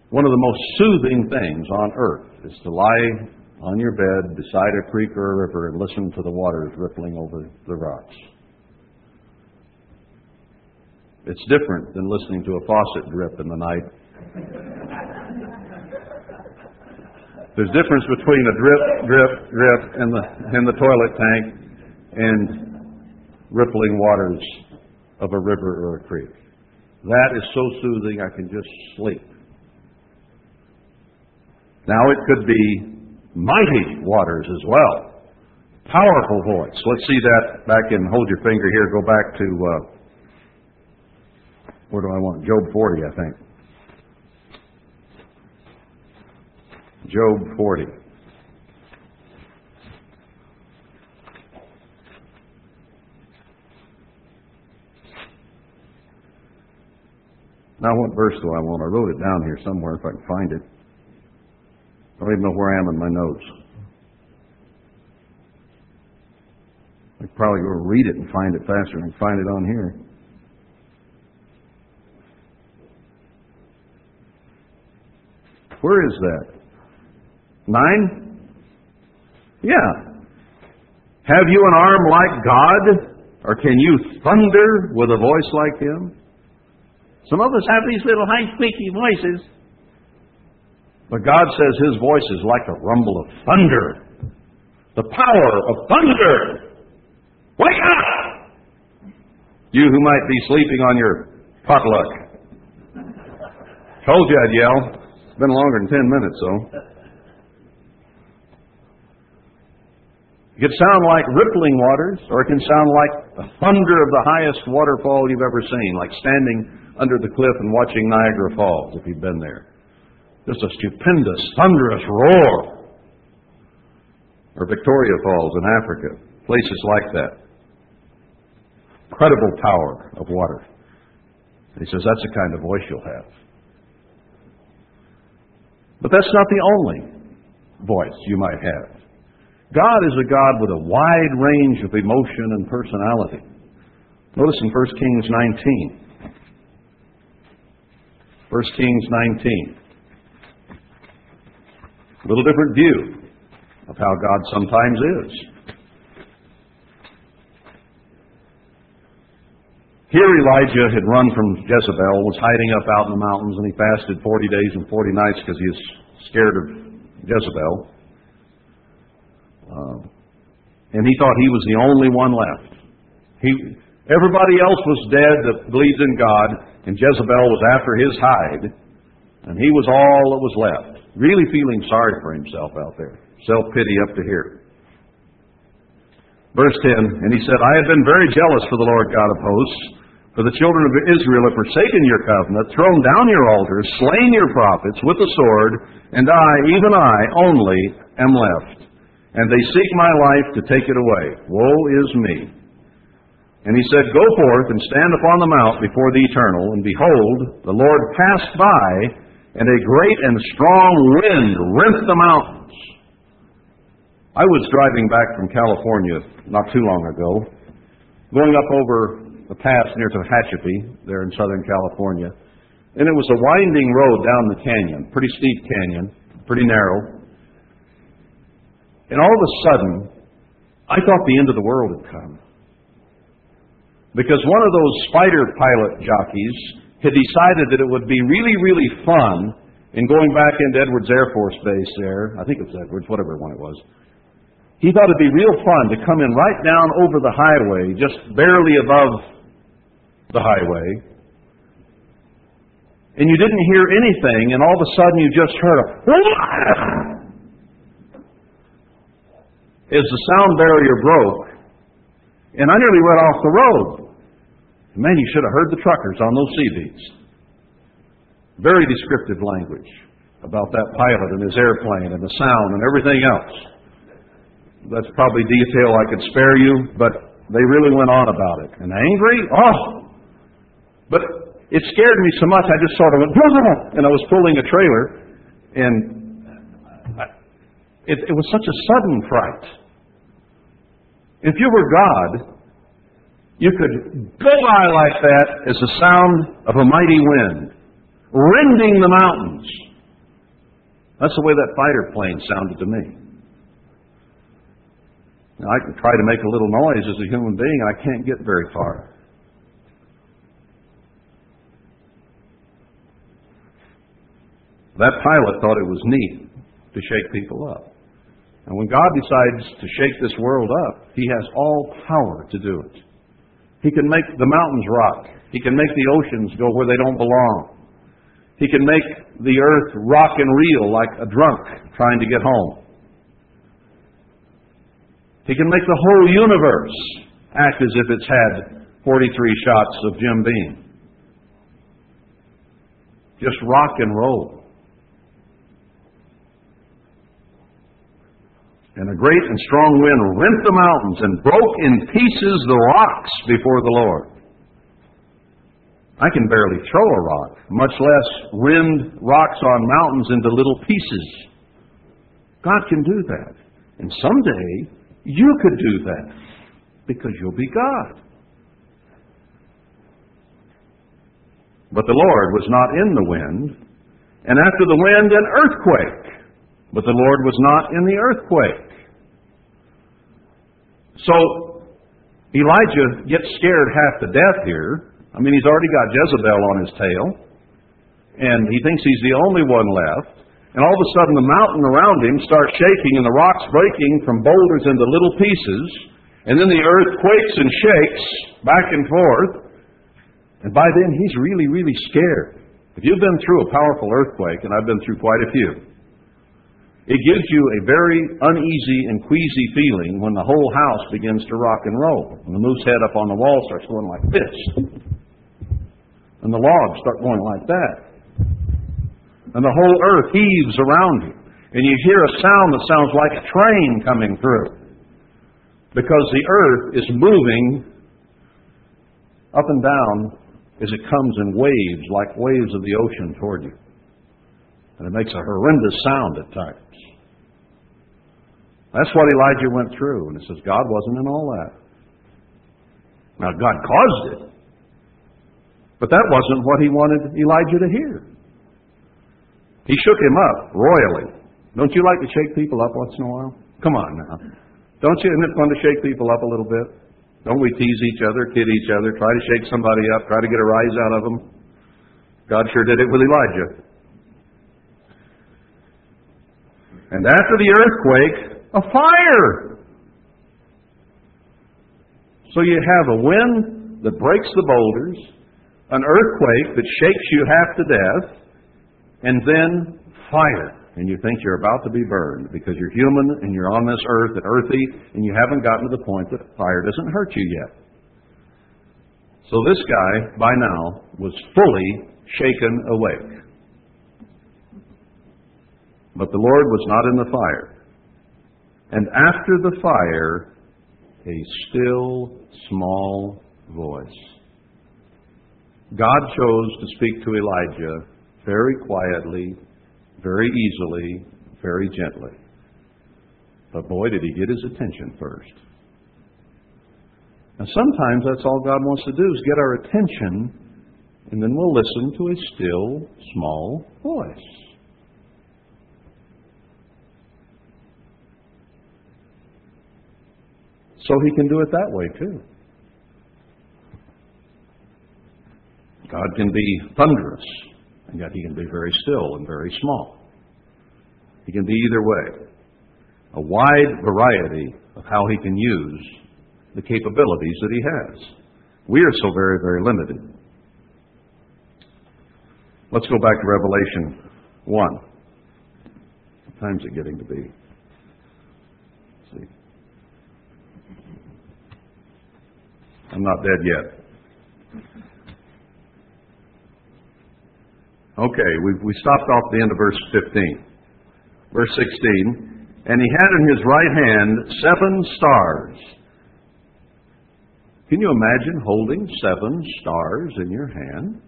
One of the most soothing things on earth is to lie on your bed beside a creek or a river and listen to the waters rippling over the rocks. It's different than listening to a faucet drip in the night. There's difference between a drip, drip, drip in the in the toilet tank and rippling waters of a river or a creek. That is so soothing I can just sleep. Now it could be mighty waters as well. Powerful voice. Let's see that back in, hold your finger here, go back to, uh, where do I want? Job 40, I think. Job 40. Now, what verse do I want? I wrote it down here somewhere if I can find it. I don't even know where I am in my notes. I probably go read it and find it faster than find it on here. Where is that? Nine? Yeah. Have you an arm like God? Or can you thunder with a voice like Him? Some of us have these little high squeaky voices. But God says His voice is like a rumble of thunder. The power of thunder. Wake up! You who might be sleeping on your potluck. Told you I'd yell. It's been longer than ten minutes, though. It can sound like rippling waters, or it can sound like the thunder of the highest waterfall you've ever seen, like standing under the cliff and watching Niagara Falls, if you've been there. Just a stupendous, thunderous roar. Or Victoria Falls in Africa, places like that. Incredible power of water. he says that's the kind of voice you'll have. But that's not the only voice you might have. God is a God with a wide range of emotion and personality. Notice in 1 Kings 19. 1 Kings 19. A little different view of how God sometimes is. Here Elijah had run from Jezebel, was hiding up out in the mountains, and he fasted 40 days and 40 nights because he was scared of Jezebel. Uh, and he thought he was the only one left. He, Everybody else was dead that believed in God, and Jezebel was after his hide, and he was all that was left. Really feeling sorry for himself out there. Self pity up to here. Verse 10 And he said, I have been very jealous for the Lord God of hosts, for the children of Israel have forsaken your covenant, thrown down your altars, slain your prophets with the sword, and I, even I, only am left. And they seek my life to take it away. Woe is me. And he said, Go forth and stand upon the mount before the eternal, and behold, the Lord passed by, and a great and strong wind rent the mountains. I was driving back from California not too long ago, going up over the pass near to Tehachapi, there in Southern California. And it was a winding road down the canyon, pretty steep canyon, pretty narrow. And all of a sudden, I thought the end of the world had come. Because one of those spider pilot jockeys had decided that it would be really, really fun in going back into Edwards Air Force Base there. I think it was Edwards, whatever one it was. He thought it'd be real fun to come in right down over the highway, just barely above the highway, and you didn't hear anything, and all of a sudden you just heard a as the sound barrier broke, and I nearly went off the road. Man, you should have heard the truckers on those CBs. Very descriptive language about that pilot and his airplane and the sound and everything else. That's probably detail I could spare you, but they really went on about it. And angry? Oh, but it scared me so much, I just sort of went, and I was pulling a trailer, and it, it was such a sudden fright. If you were God, you could go by like that as the sound of a mighty wind, rending the mountains. That's the way that fighter plane sounded to me. Now, I can try to make a little noise as a human being, and I can't get very far. That pilot thought it was neat to shake people up. And when God decides to shake this world up, He has all power to do it. He can make the mountains rock. He can make the oceans go where they don't belong. He can make the earth rock and reel like a drunk trying to get home. He can make the whole universe act as if it's had 43 shots of Jim Beam. Just rock and roll. And a great and strong wind rent the mountains and broke in pieces the rocks before the Lord. I can barely throw a rock, much less rend rocks on mountains into little pieces. God can do that. And someday you could do that because you'll be God. But the Lord was not in the wind, and after the wind, an earthquake. But the Lord was not in the earthquake. So Elijah gets scared half to death here. I mean, he's already got Jezebel on his tail, and he thinks he's the only one left. And all of a sudden, the mountain around him starts shaking, and the rocks breaking from boulders into little pieces. And then the earth quakes and shakes back and forth. And by then, he's really, really scared. If you've been through a powerful earthquake, and I've been through quite a few, it gives you a very uneasy and queasy feeling when the whole house begins to rock and roll. And the moose head up on the wall starts going like this. And the logs start going like that. And the whole earth heaves around you. And you hear a sound that sounds like a train coming through. Because the earth is moving up and down as it comes in waves, like waves of the ocean toward you. And it makes a horrendous sound at times. That's what Elijah went through. And it says God wasn't in all that. Now, God caused it. But that wasn't what he wanted Elijah to hear. He shook him up royally. Don't you like to shake people up once in a while? Come on now. Don't you? Isn't it fun to shake people up a little bit? Don't we tease each other, kid each other, try to shake somebody up, try to get a rise out of them? God sure did it with Elijah. And after the earthquake, a fire. So you have a wind, that breaks the boulders, an earthquake that shakes you half to death, and then fire. And you think you're about to be burned because you're human and you're on this earth and earthy and you haven't gotten to the point that fire doesn't hurt you yet. So this guy, by now, was fully shaken awake. But the Lord was not in the fire. And after the fire, a still small voice. God chose to speak to Elijah very quietly, very easily, very gently. But boy, did he get his attention first. And sometimes that's all God wants to do is get our attention, and then we'll listen to a still, small voice. So he can do it that way too. God can be thunderous, and yet he can be very still and very small. He can be either way. A wide variety of how he can use the capabilities that he has. We are so very, very limited. Let's go back to Revelation 1. What time's it getting to be? Let's see. I'm not dead yet. Okay, we, we stopped off the end of verse 15. Verse 16. And he had in his right hand seven stars. Can you imagine holding seven stars in your hand?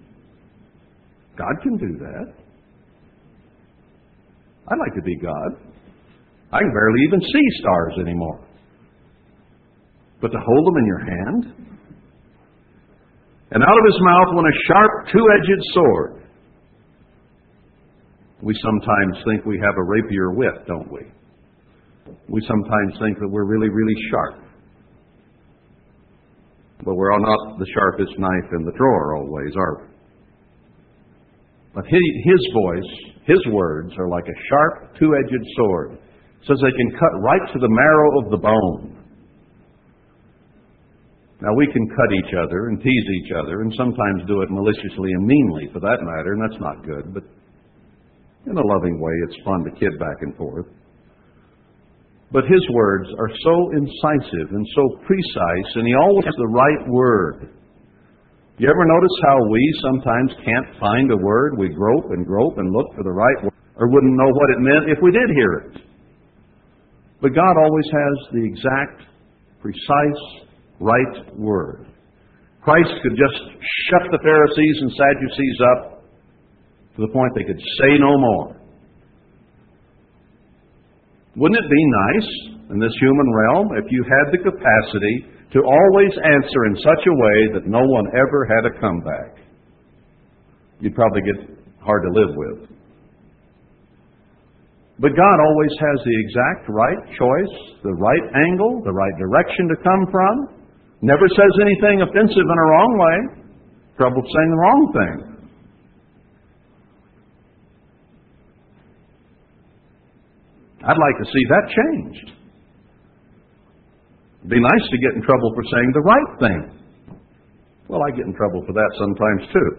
God can do that. I'd like to be God. I can barely even see stars anymore. But to hold them in your hand? And out of his mouth went a sharp, two edged sword. We sometimes think we have a rapier wit, don't we? We sometimes think that we're really, really sharp. But we're not the sharpest knife in the drawer always, are we? But his voice, his words, are like a sharp, two edged sword. It says they can cut right to the marrow of the bone. Now, we can cut each other and tease each other and sometimes do it maliciously and meanly for that matter, and that's not good, but in a loving way, it's fun to kid back and forth. But his words are so incisive and so precise, and he always has the right word. You ever notice how we sometimes can't find a word? We grope and grope and look for the right word, or wouldn't know what it meant if we did hear it. But God always has the exact, precise, right word. Christ could just shut the Pharisees and Sadducees up to the point they could say no more. Wouldn't it be nice in this human realm if you had the capacity to always answer in such a way that no one ever had a comeback? You'd probably get hard to live with. But God always has the exact right choice, the right angle, the right direction to come from. Never says anything offensive in a wrong way. Trouble saying the wrong thing. I'd like to see that changed. It'd be nice to get in trouble for saying the right thing. Well, I get in trouble for that sometimes too.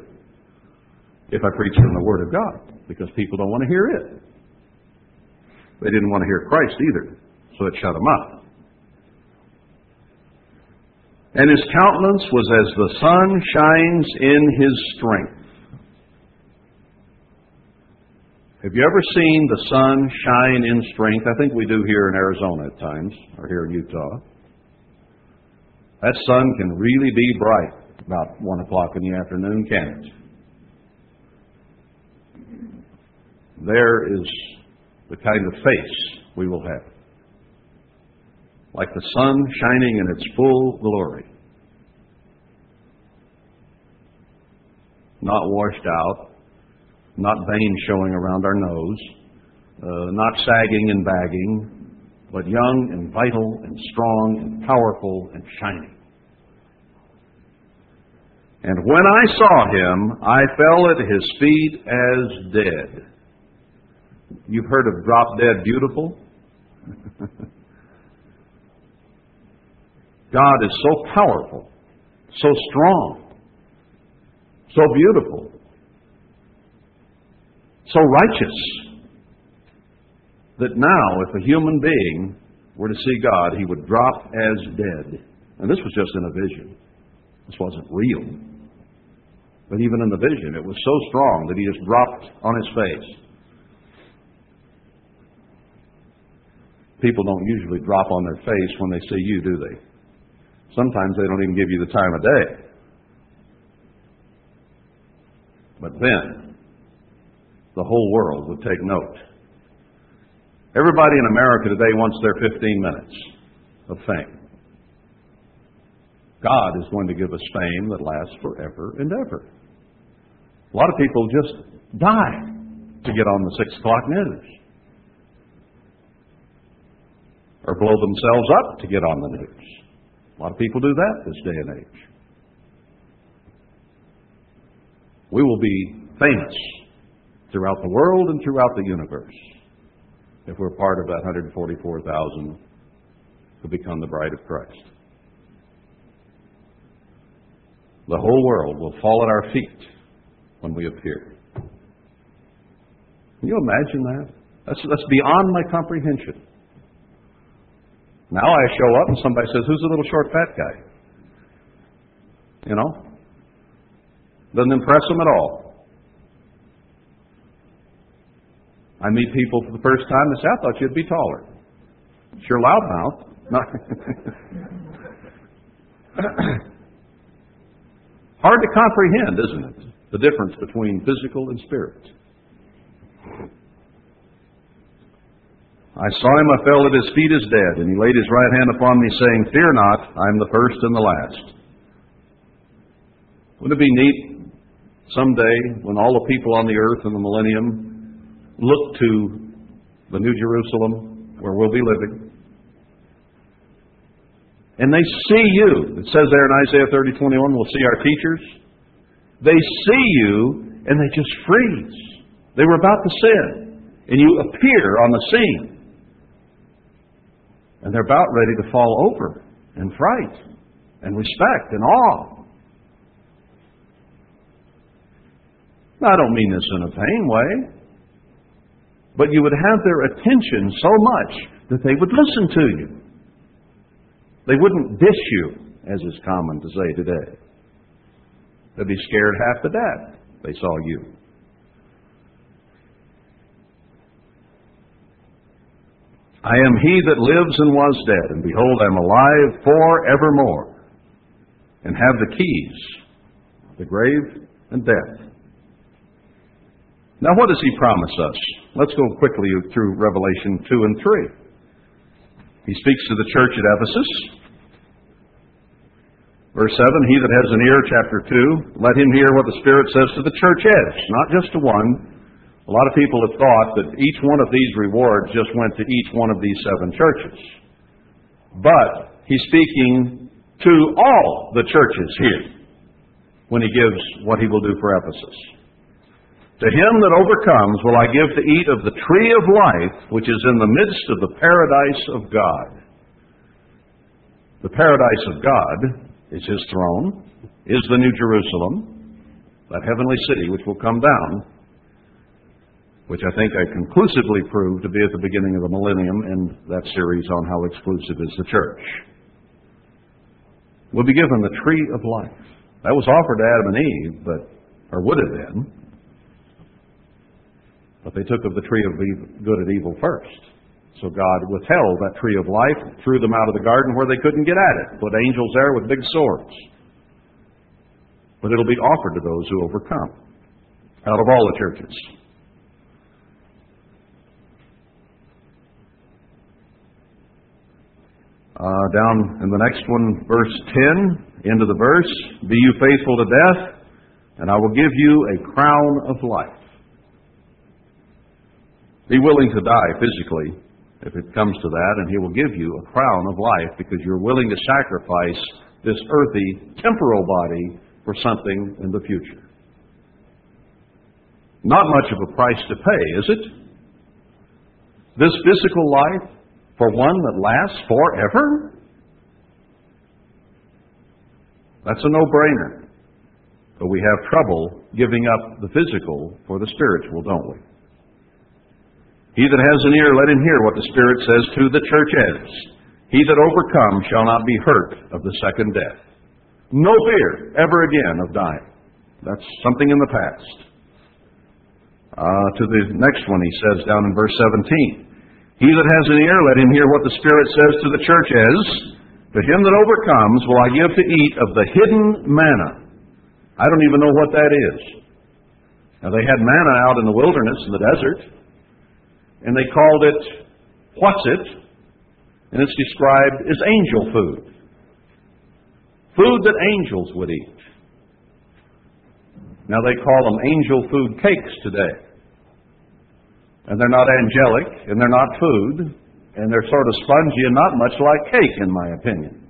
If I preach from the Word of God, because people don't want to hear it. They didn't want to hear Christ either, so it shut them up. And his countenance was as the sun shines in his strength. Have you ever seen the sun shine in strength? I think we do here in Arizona at times, or here in Utah. That sun can really be bright about 1 o'clock in the afternoon, can it? There is the kind of face we will have. Like the sun shining in its full glory. Not washed out, not veins showing around our nose, uh, not sagging and bagging, but young and vital and strong and powerful and shining. And when I saw him, I fell at his feet as dead. You've heard of drop dead beautiful? God is so powerful so strong, so beautiful, so righteous, that now, if a human being were to see God, he would drop as dead. And this was just in a vision. This wasn't real. But even in the vision, it was so strong that he just dropped on his face. People don't usually drop on their face when they see you, do they? Sometimes they don't even give you the time of day. But then, the whole world would take note. Everybody in America today wants their 15 minutes of fame. God is going to give us fame that lasts forever and ever. A lot of people just die to get on the 6 o'clock news. Or blow themselves up to get on the news. A lot of people do that this day and age. We will be famous throughout the world and throughout the universe if we're part of that 144,000 who become the bride of Christ. The whole world will fall at our feet when we appear. Can you imagine that? That's, that's beyond my comprehension. Now I show up and somebody says, Who's the little short fat guy? You know? Doesn't impress them at all. I meet people for the first time and say, I thought you'd be taller. Sure loudmouth. Hard to comprehend, isn't it? The difference between physical and spirit. I saw him, I fell at his feet as dead, and he laid his right hand upon me, saying, Fear not, I am the first and the last. Wouldn't it be neat someday when all the people on the earth in the millennium look to the New Jerusalem, where we'll be living, and they see you. It says there in Isaiah 30, 21, we'll see our teachers. They see you, and they just freeze. They were about to sin, and you appear on the scene. And they're about ready to fall over in fright and respect and awe. Now, I don't mean this in a vain way, but you would have their attention so much that they would listen to you. They wouldn't dish you, as is common to say today. They'd be scared half to death they saw you. I am he that lives and was dead, and behold, I am alive forevermore, and have the keys, the grave and death. Now, what does he promise us? Let's go quickly through Revelation 2 and 3. He speaks to the church at Ephesus. Verse 7 He that has an ear, chapter 2, let him hear what the Spirit says to the churches, not just to one, a lot of people have thought that each one of these rewards just went to each one of these seven churches. But he's speaking to all the churches here when he gives what he will do for Ephesus. To him that overcomes will I give to eat of the tree of life, which is in the midst of the paradise of God. The paradise of God is his throne, is the New Jerusalem, that heavenly city which will come down which I think I conclusively proved to be at the beginning of the millennium in that series on how exclusive is the church. We'll be given the tree of life. That was offered to Adam and Eve, but or would have been. But they took of the tree of good and evil first. So God withheld that tree of life, threw them out of the garden where they couldn't get at it, put angels there with big swords. But it'll be offered to those who overcome out of all the churches. Uh, down in the next one, verse 10, into the verse, Be you faithful to death, and I will give you a crown of life. Be willing to die physically, if it comes to that, and He will give you a crown of life because you're willing to sacrifice this earthy, temporal body for something in the future. Not much of a price to pay, is it? This physical life for one that lasts forever? That's a no-brainer. But we have trouble giving up the physical for the spiritual, don't we? He that has an ear, let him hear what the Spirit says to the churches. He that overcomes shall not be hurt of the second death. No fear ever again of dying. That's something in the past. Uh, to the next one, he says down in verse 17 He that has an ear, let him hear what the Spirit says to the church. churches. To him that overcomes will I give to eat of the hidden manna. I don't even know what that is. Now, they had manna out in the wilderness, in the desert, and they called it, what's it? And it's described as angel food. Food that angels would eat. Now they call them angel food cakes today. And they're not angelic, and they're not food, and they're sort of spongy and not much like cake, in my opinion.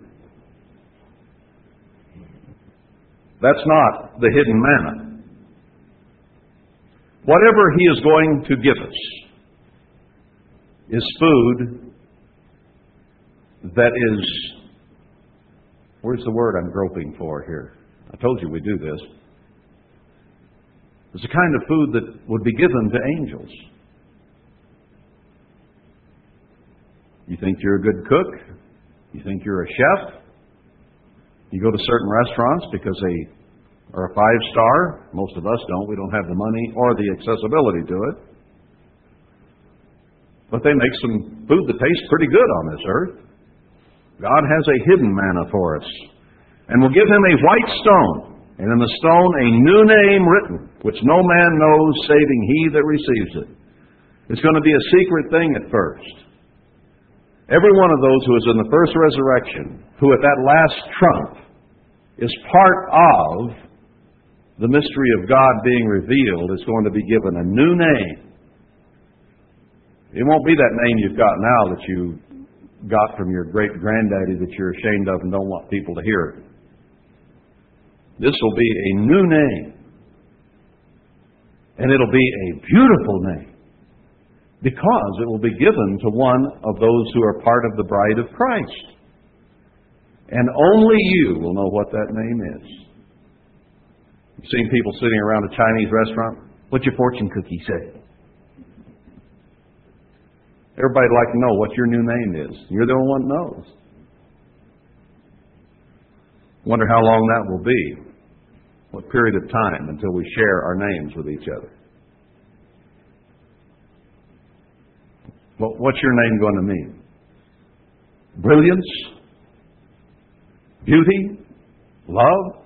That's not the hidden manna. Whatever He is going to give us is food that is, where's the word I'm groping for here? I told you we do this. It's the kind of food that would be given to angels. You think you're a good cook? You think you're a chef? You go to certain restaurants because they are a five star. Most of us don't. We don't have the money or the accessibility to it. But they make some food that tastes pretty good on this earth. God has a hidden manna for us. And will give him a white stone and in the stone a new name written, which no man knows saving he that receives it. It's going to be a secret thing at first. Every one of those who is in the first resurrection, who at that last trump is part of the mystery of God being revealed, is going to be given a new name. It won't be that name you've got now that you got from your great granddaddy that you're ashamed of and don't want people to hear. This will be a new name. And it'll be a beautiful name because it will be given to one of those who are part of the bride of Christ. And only you will know what that name is. You've seen people sitting around a Chinese restaurant. What's your fortune cookie say? Everybody'd like to know what your new name is. You're the only one that knows. Wonder how long that will be. What period of time until we share our names with each other? Well, what's your name going to mean? Brilliance? Beauty? Love?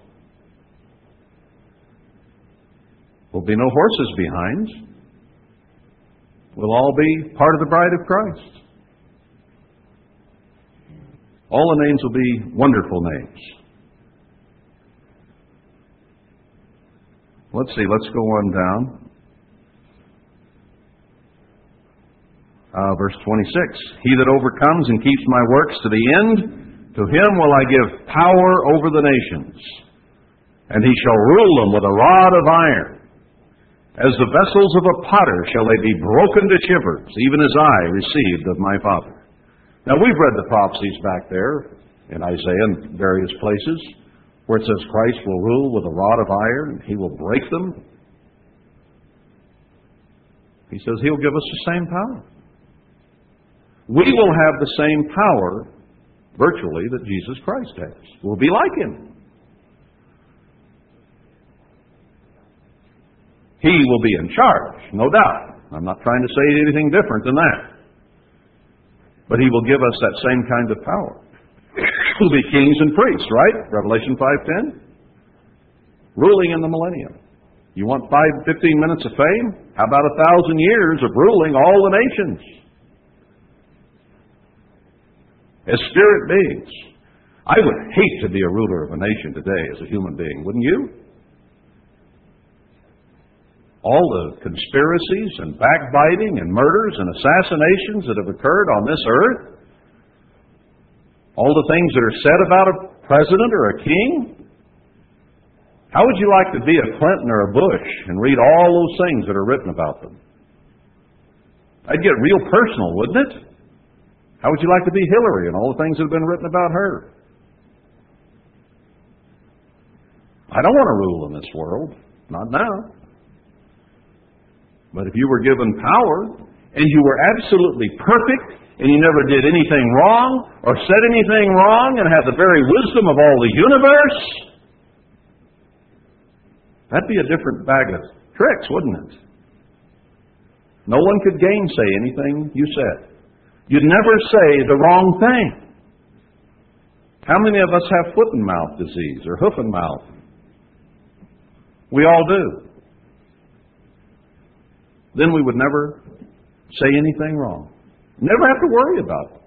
There'll be no horses behind. We'll all be part of the bride of Christ. All the names will be wonderful names. Let's see, let's go on down. Uh, verse 26 He that overcomes and keeps my works to the end, to him will I give power over the nations, and he shall rule them with a rod of iron. As the vessels of a potter shall they be broken to shivers, even as I received of my Father. Now we've read the prophecies back there in Isaiah and various places where it says Christ will rule with a rod of iron, he will break them. He says he'll give us the same power. We will have the same power, virtually, that Jesus Christ has. We'll be like him. He will be in charge, no doubt. I'm not trying to say anything different than that. But he will give us that same kind of power we'll be kings and priests, right? Revelation 5.10. Ruling in the millennium. You want five, 15 minutes of fame? How about a thousand years of ruling all the nations? As spirit beings. I would hate to be a ruler of a nation today as a human being, wouldn't you? All the conspiracies and backbiting and murders and assassinations that have occurred on this earth, all the things that are said about a president or a king? How would you like to be a Clinton or a Bush and read all those things that are written about them? I'd get real personal, wouldn't it? How would you like to be Hillary and all the things that have been written about her? I don't want to rule in this world. Not now. But if you were given power and you were absolutely perfect and you never did anything wrong or said anything wrong and had the very wisdom of all the universe, that'd be a different bag of tricks, wouldn't it? No one could gainsay anything you said. You'd never say the wrong thing. How many of us have foot and mouth disease or hoof and mouth? We all do. Then we would never say anything wrong. Never have to worry about it.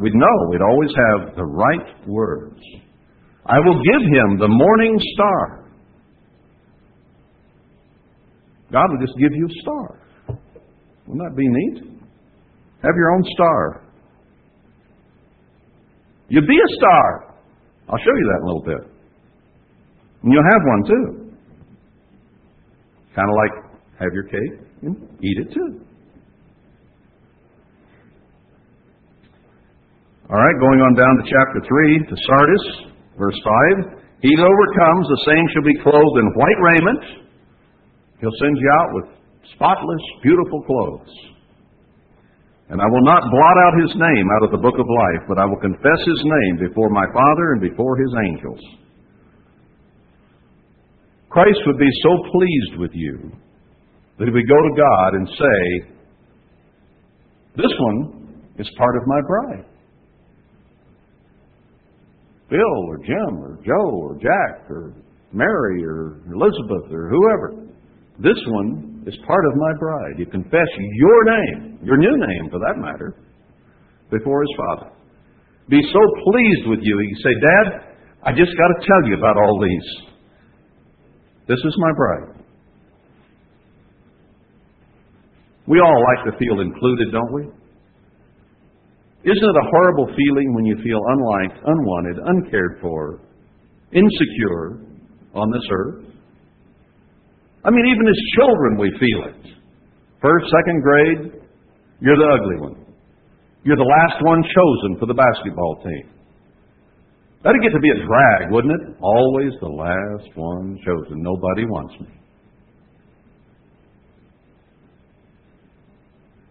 We'd know. We'd always have the right words. I will give him the morning star. God will just give you a star. Wouldn't that be neat? Have your own star. You be a star. I'll show you that in a little bit. And you'll have one too. Kind of like have your cake and eat it too. All right, going on down to chapter 3, to Sardis, verse 5. He that overcomes, the same shall be clothed in white raiment. He'll send you out with spotless, beautiful clothes. And I will not blot out his name out of the book of life, but I will confess his name before my Father and before his angels. Christ would be so pleased with you that he would go to God and say, This one is part of my bride. Bill or Jim or Joe or Jack or Mary or Elizabeth or whoever. This one is part of my bride. You confess your name, your new name for that matter, before his father. Be so pleased with you. You say, Dad, I just got to tell you about all these. This is my bride. We all like to feel included, don't we? Isn't it a horrible feeling when you feel unliked, unwanted, uncared for, insecure on this earth? I mean, even as children, we feel it. First, second grade, you're the ugly one. You're the last one chosen for the basketball team. That'd get to be a drag, wouldn't it? Always the last one chosen. Nobody wants me.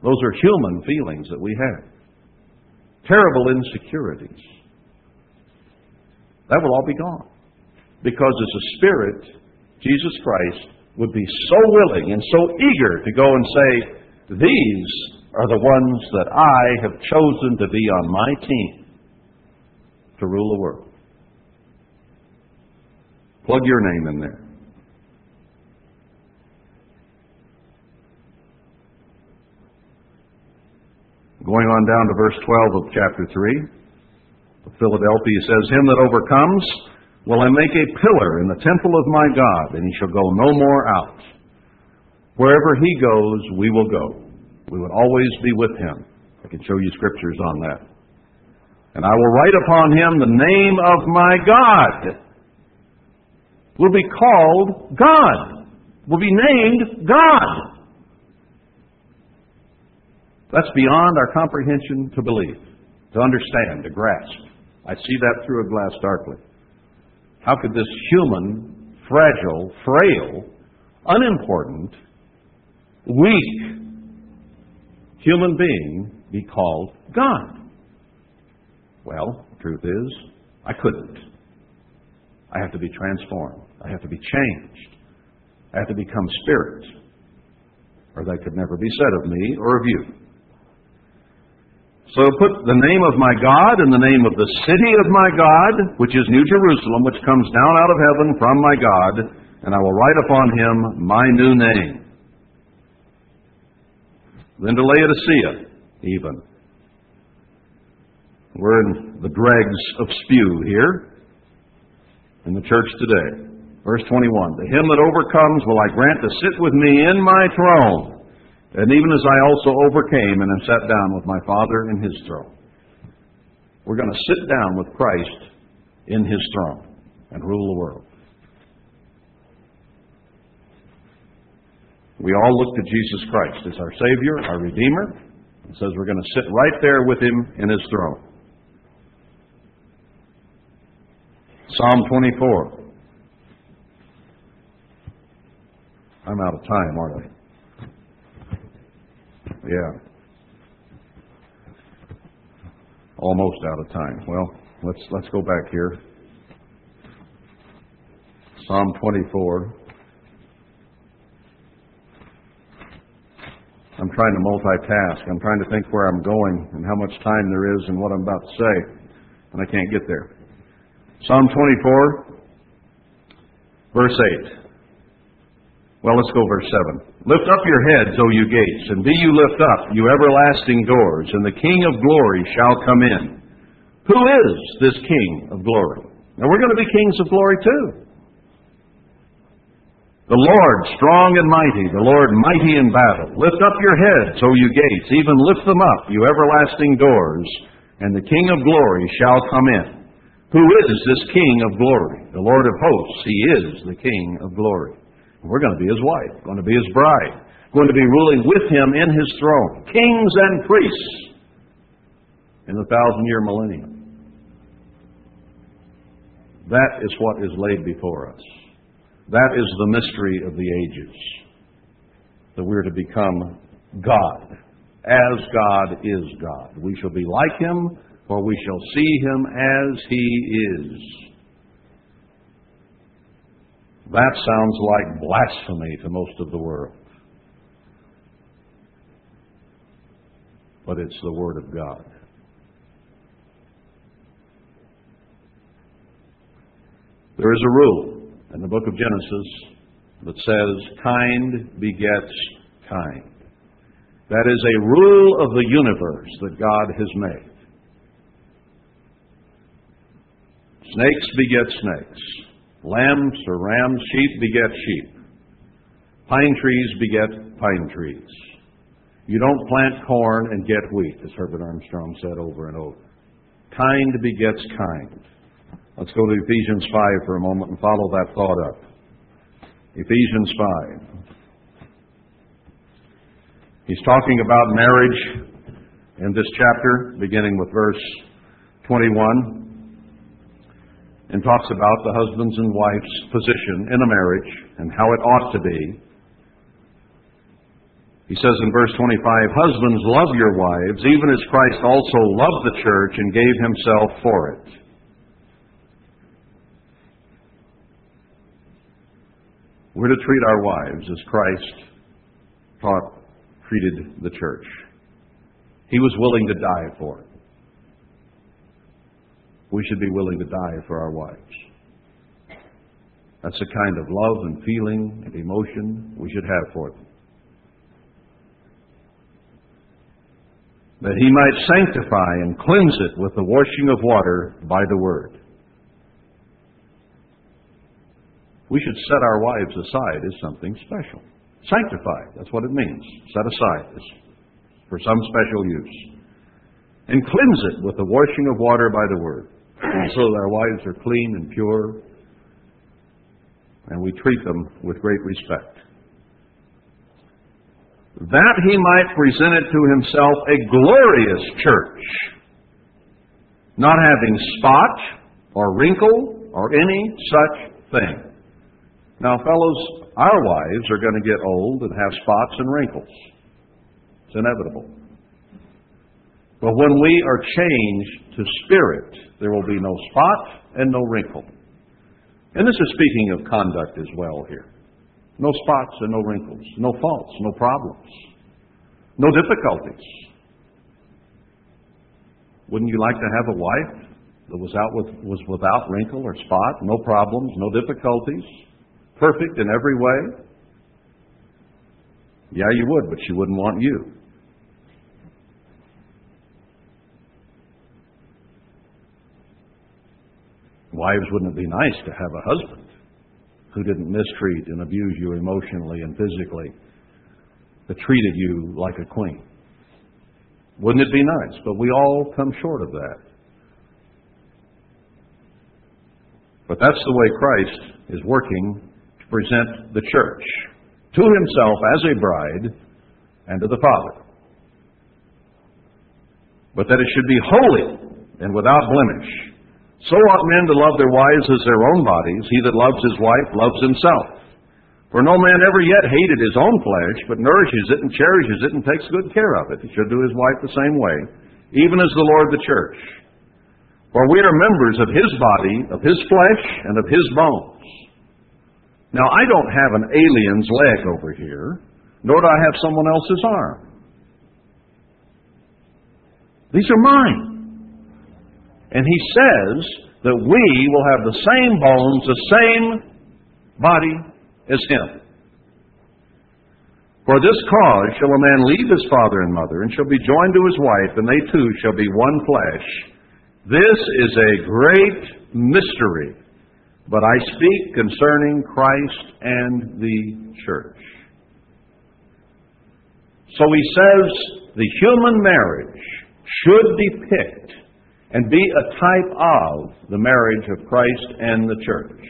Those are human feelings that we have terrible insecurities. That will all be gone. Because as a spirit, Jesus Christ would be so willing and so eager to go and say, These are the ones that I have chosen to be on my team to rule the world. Plug your name in there. Going on down to verse 12 of chapter 3, Philadelphia says, Him that overcomes will I make a pillar in the temple of my God, and he shall go no more out. Wherever he goes, we will go. We will always be with him. I can show you scriptures on that. And I will write upon him the name of my God. Will be called God. Will be named God. That's beyond our comprehension to believe, to understand, to grasp. I see that through a glass darkly. How could this human, fragile, frail, unimportant, weak human being be called God? Well, truth is, I couldn't. I have to be transformed. I have to be changed. I have to become spirit. Or that could never be said of me or of you. So put the name of my God and the name of the city of my God, which is New Jerusalem, which comes down out of heaven from my God, and I will write upon him my new name. Then to Laodicea, even. We're in the dregs of spew here in the church today. Verse 21 To him that overcomes will I grant to sit with me in my throne and even as I also overcame and am sat down with my Father in his throne. We're going to sit down with Christ in his throne and rule the world. We all look to Jesus Christ as our Savior, our Redeemer. He says we're going to sit right there with him in his throne. Psalm 24. I'm out of time, aren't I? Yeah. Almost out of time. Well, let's let's go back here. Psalm 24. I'm trying to multitask. I'm trying to think where I'm going and how much time there is and what I'm about to say, and I can't get there. Psalm 24, verse 8. Well, let's go verse 7. Lift up your heads, O you gates, and be you lift up, you everlasting doors, and the King of glory shall come in. Who is this King of glory? Now we're going to be kings of glory too. The Lord strong and mighty, the Lord mighty in battle. Lift up your heads, O you gates, even lift them up, you everlasting doors, and the King of glory shall come in. Who is this King of glory? The Lord of hosts, he is the King of glory. We're going to be his wife, going to be his bride, going to be ruling with him in his throne, kings and priests in the thousand year millennium. That is what is laid before us. That is the mystery of the ages. That we're to become God, as God is God. We shall be like him, for we shall see him as he is. That sounds like blasphemy to most of the world. But it's the Word of God. There is a rule in the book of Genesis that says, kind begets kind. That is a rule of the universe that God has made. Snakes beget snakes. Lambs or rams, sheep beget sheep. Pine trees beget pine trees. You don't plant corn and get wheat, as Herbert Armstrong said over and over. Kind begets kind. Let's go to Ephesians 5 for a moment and follow that thought up. Ephesians 5. He's talking about marriage in this chapter, beginning with verse 21 and talks about the husband's and wife's position in a marriage and how it ought to be. He says in verse 25, Husbands, love your wives, even as Christ also loved the church and gave himself for it. We're to treat our wives as Christ taught, treated the church. He was willing to die for it we should be willing to die for our wives. That's the kind of love and feeling and emotion we should have for them. That he might sanctify and cleanse it with the washing of water by the word. We should set our wives aside as something special. Sanctify, that's what it means. Set aside for some special use. And cleanse it with the washing of water by the word so that our wives are clean and pure, and we treat them with great respect. That he might present it to himself a glorious church, not having spot or wrinkle or any such thing. Now, fellows, our wives are going to get old and have spots and wrinkles. It's inevitable. But when we are changed to spirit, there will be no spot and no wrinkle. And this is speaking of conduct as well here. No spots and no wrinkles, no faults, no problems, no difficulties. Wouldn't you like to have a wife that was out with was without wrinkle or spot, no problems, no difficulties, perfect in every way? Yeah, you would, but she wouldn't want you. Wives, wouldn't it be nice to have a husband who didn't mistreat and abuse you emotionally and physically, but treated you like a queen? Wouldn't it be nice? But we all come short of that. But that's the way Christ is working to present the church to himself as a bride and to the Father. But that it should be holy and without blemish so ought men to love their wives as their own bodies. He that loves his wife loves himself. For no man ever yet hated his own flesh, but nourishes it and cherishes it and takes good care of it. He should do his wife the same way, even as the Lord the church. For we are members of his body, of his flesh, and of his bones. Now, I don't have an alien's leg over here, nor do I have someone else's arm. These are mine. And he says that we will have the same bones, the same body as him. For this cause shall a man leave his father and mother, and shall be joined to his wife, and they two shall be one flesh. This is a great mystery, but I speak concerning Christ and the church. So he says the human marriage should depict and be a type of the marriage of Christ and the church.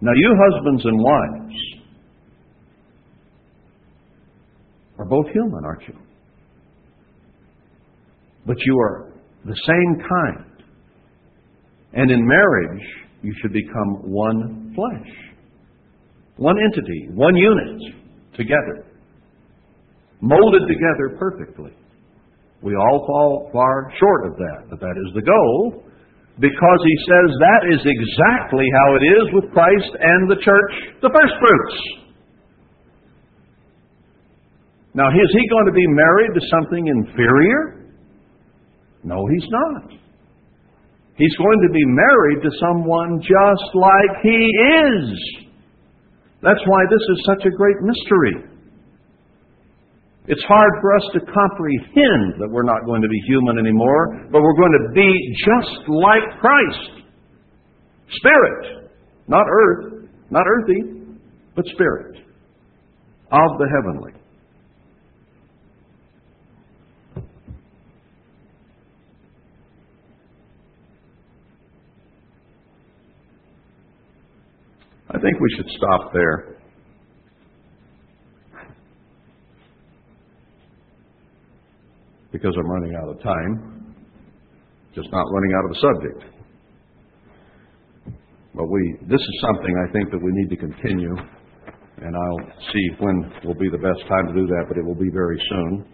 Now, you husbands and wives are both human, aren't you? But you are the same kind. And in marriage, you should become one flesh, one entity, one unit together molded together perfectly. We all fall far short of that, but that is the goal because he says that is exactly how it is with Christ and the church, the first fruits. Now, is he going to be married to something inferior? No, he's not. He's going to be married to someone just like he is. That's why this is such a great mystery. It's hard for us to comprehend that we're not going to be human anymore, but we're going to be just like Christ. Spirit, not earth, not earthy, but spirit of the heavenly. I think we should stop there. Because I'm running out of time, just not running out of the subject. But we, this is something I think that we need to continue, and I'll see when will be the best time to do that, but it will be very soon.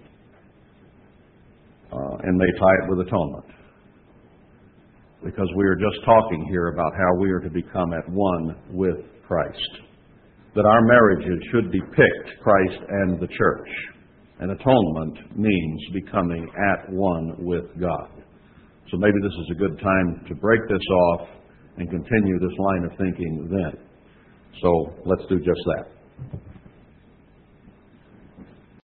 Uh, and may tie it with atonement. Because we are just talking here about how we are to become at one with Christ. That our marriages should depict Christ and the church. And atonement means becoming at one with God. So maybe this is a good time to break this off and continue this line of thinking then. So let's do just that.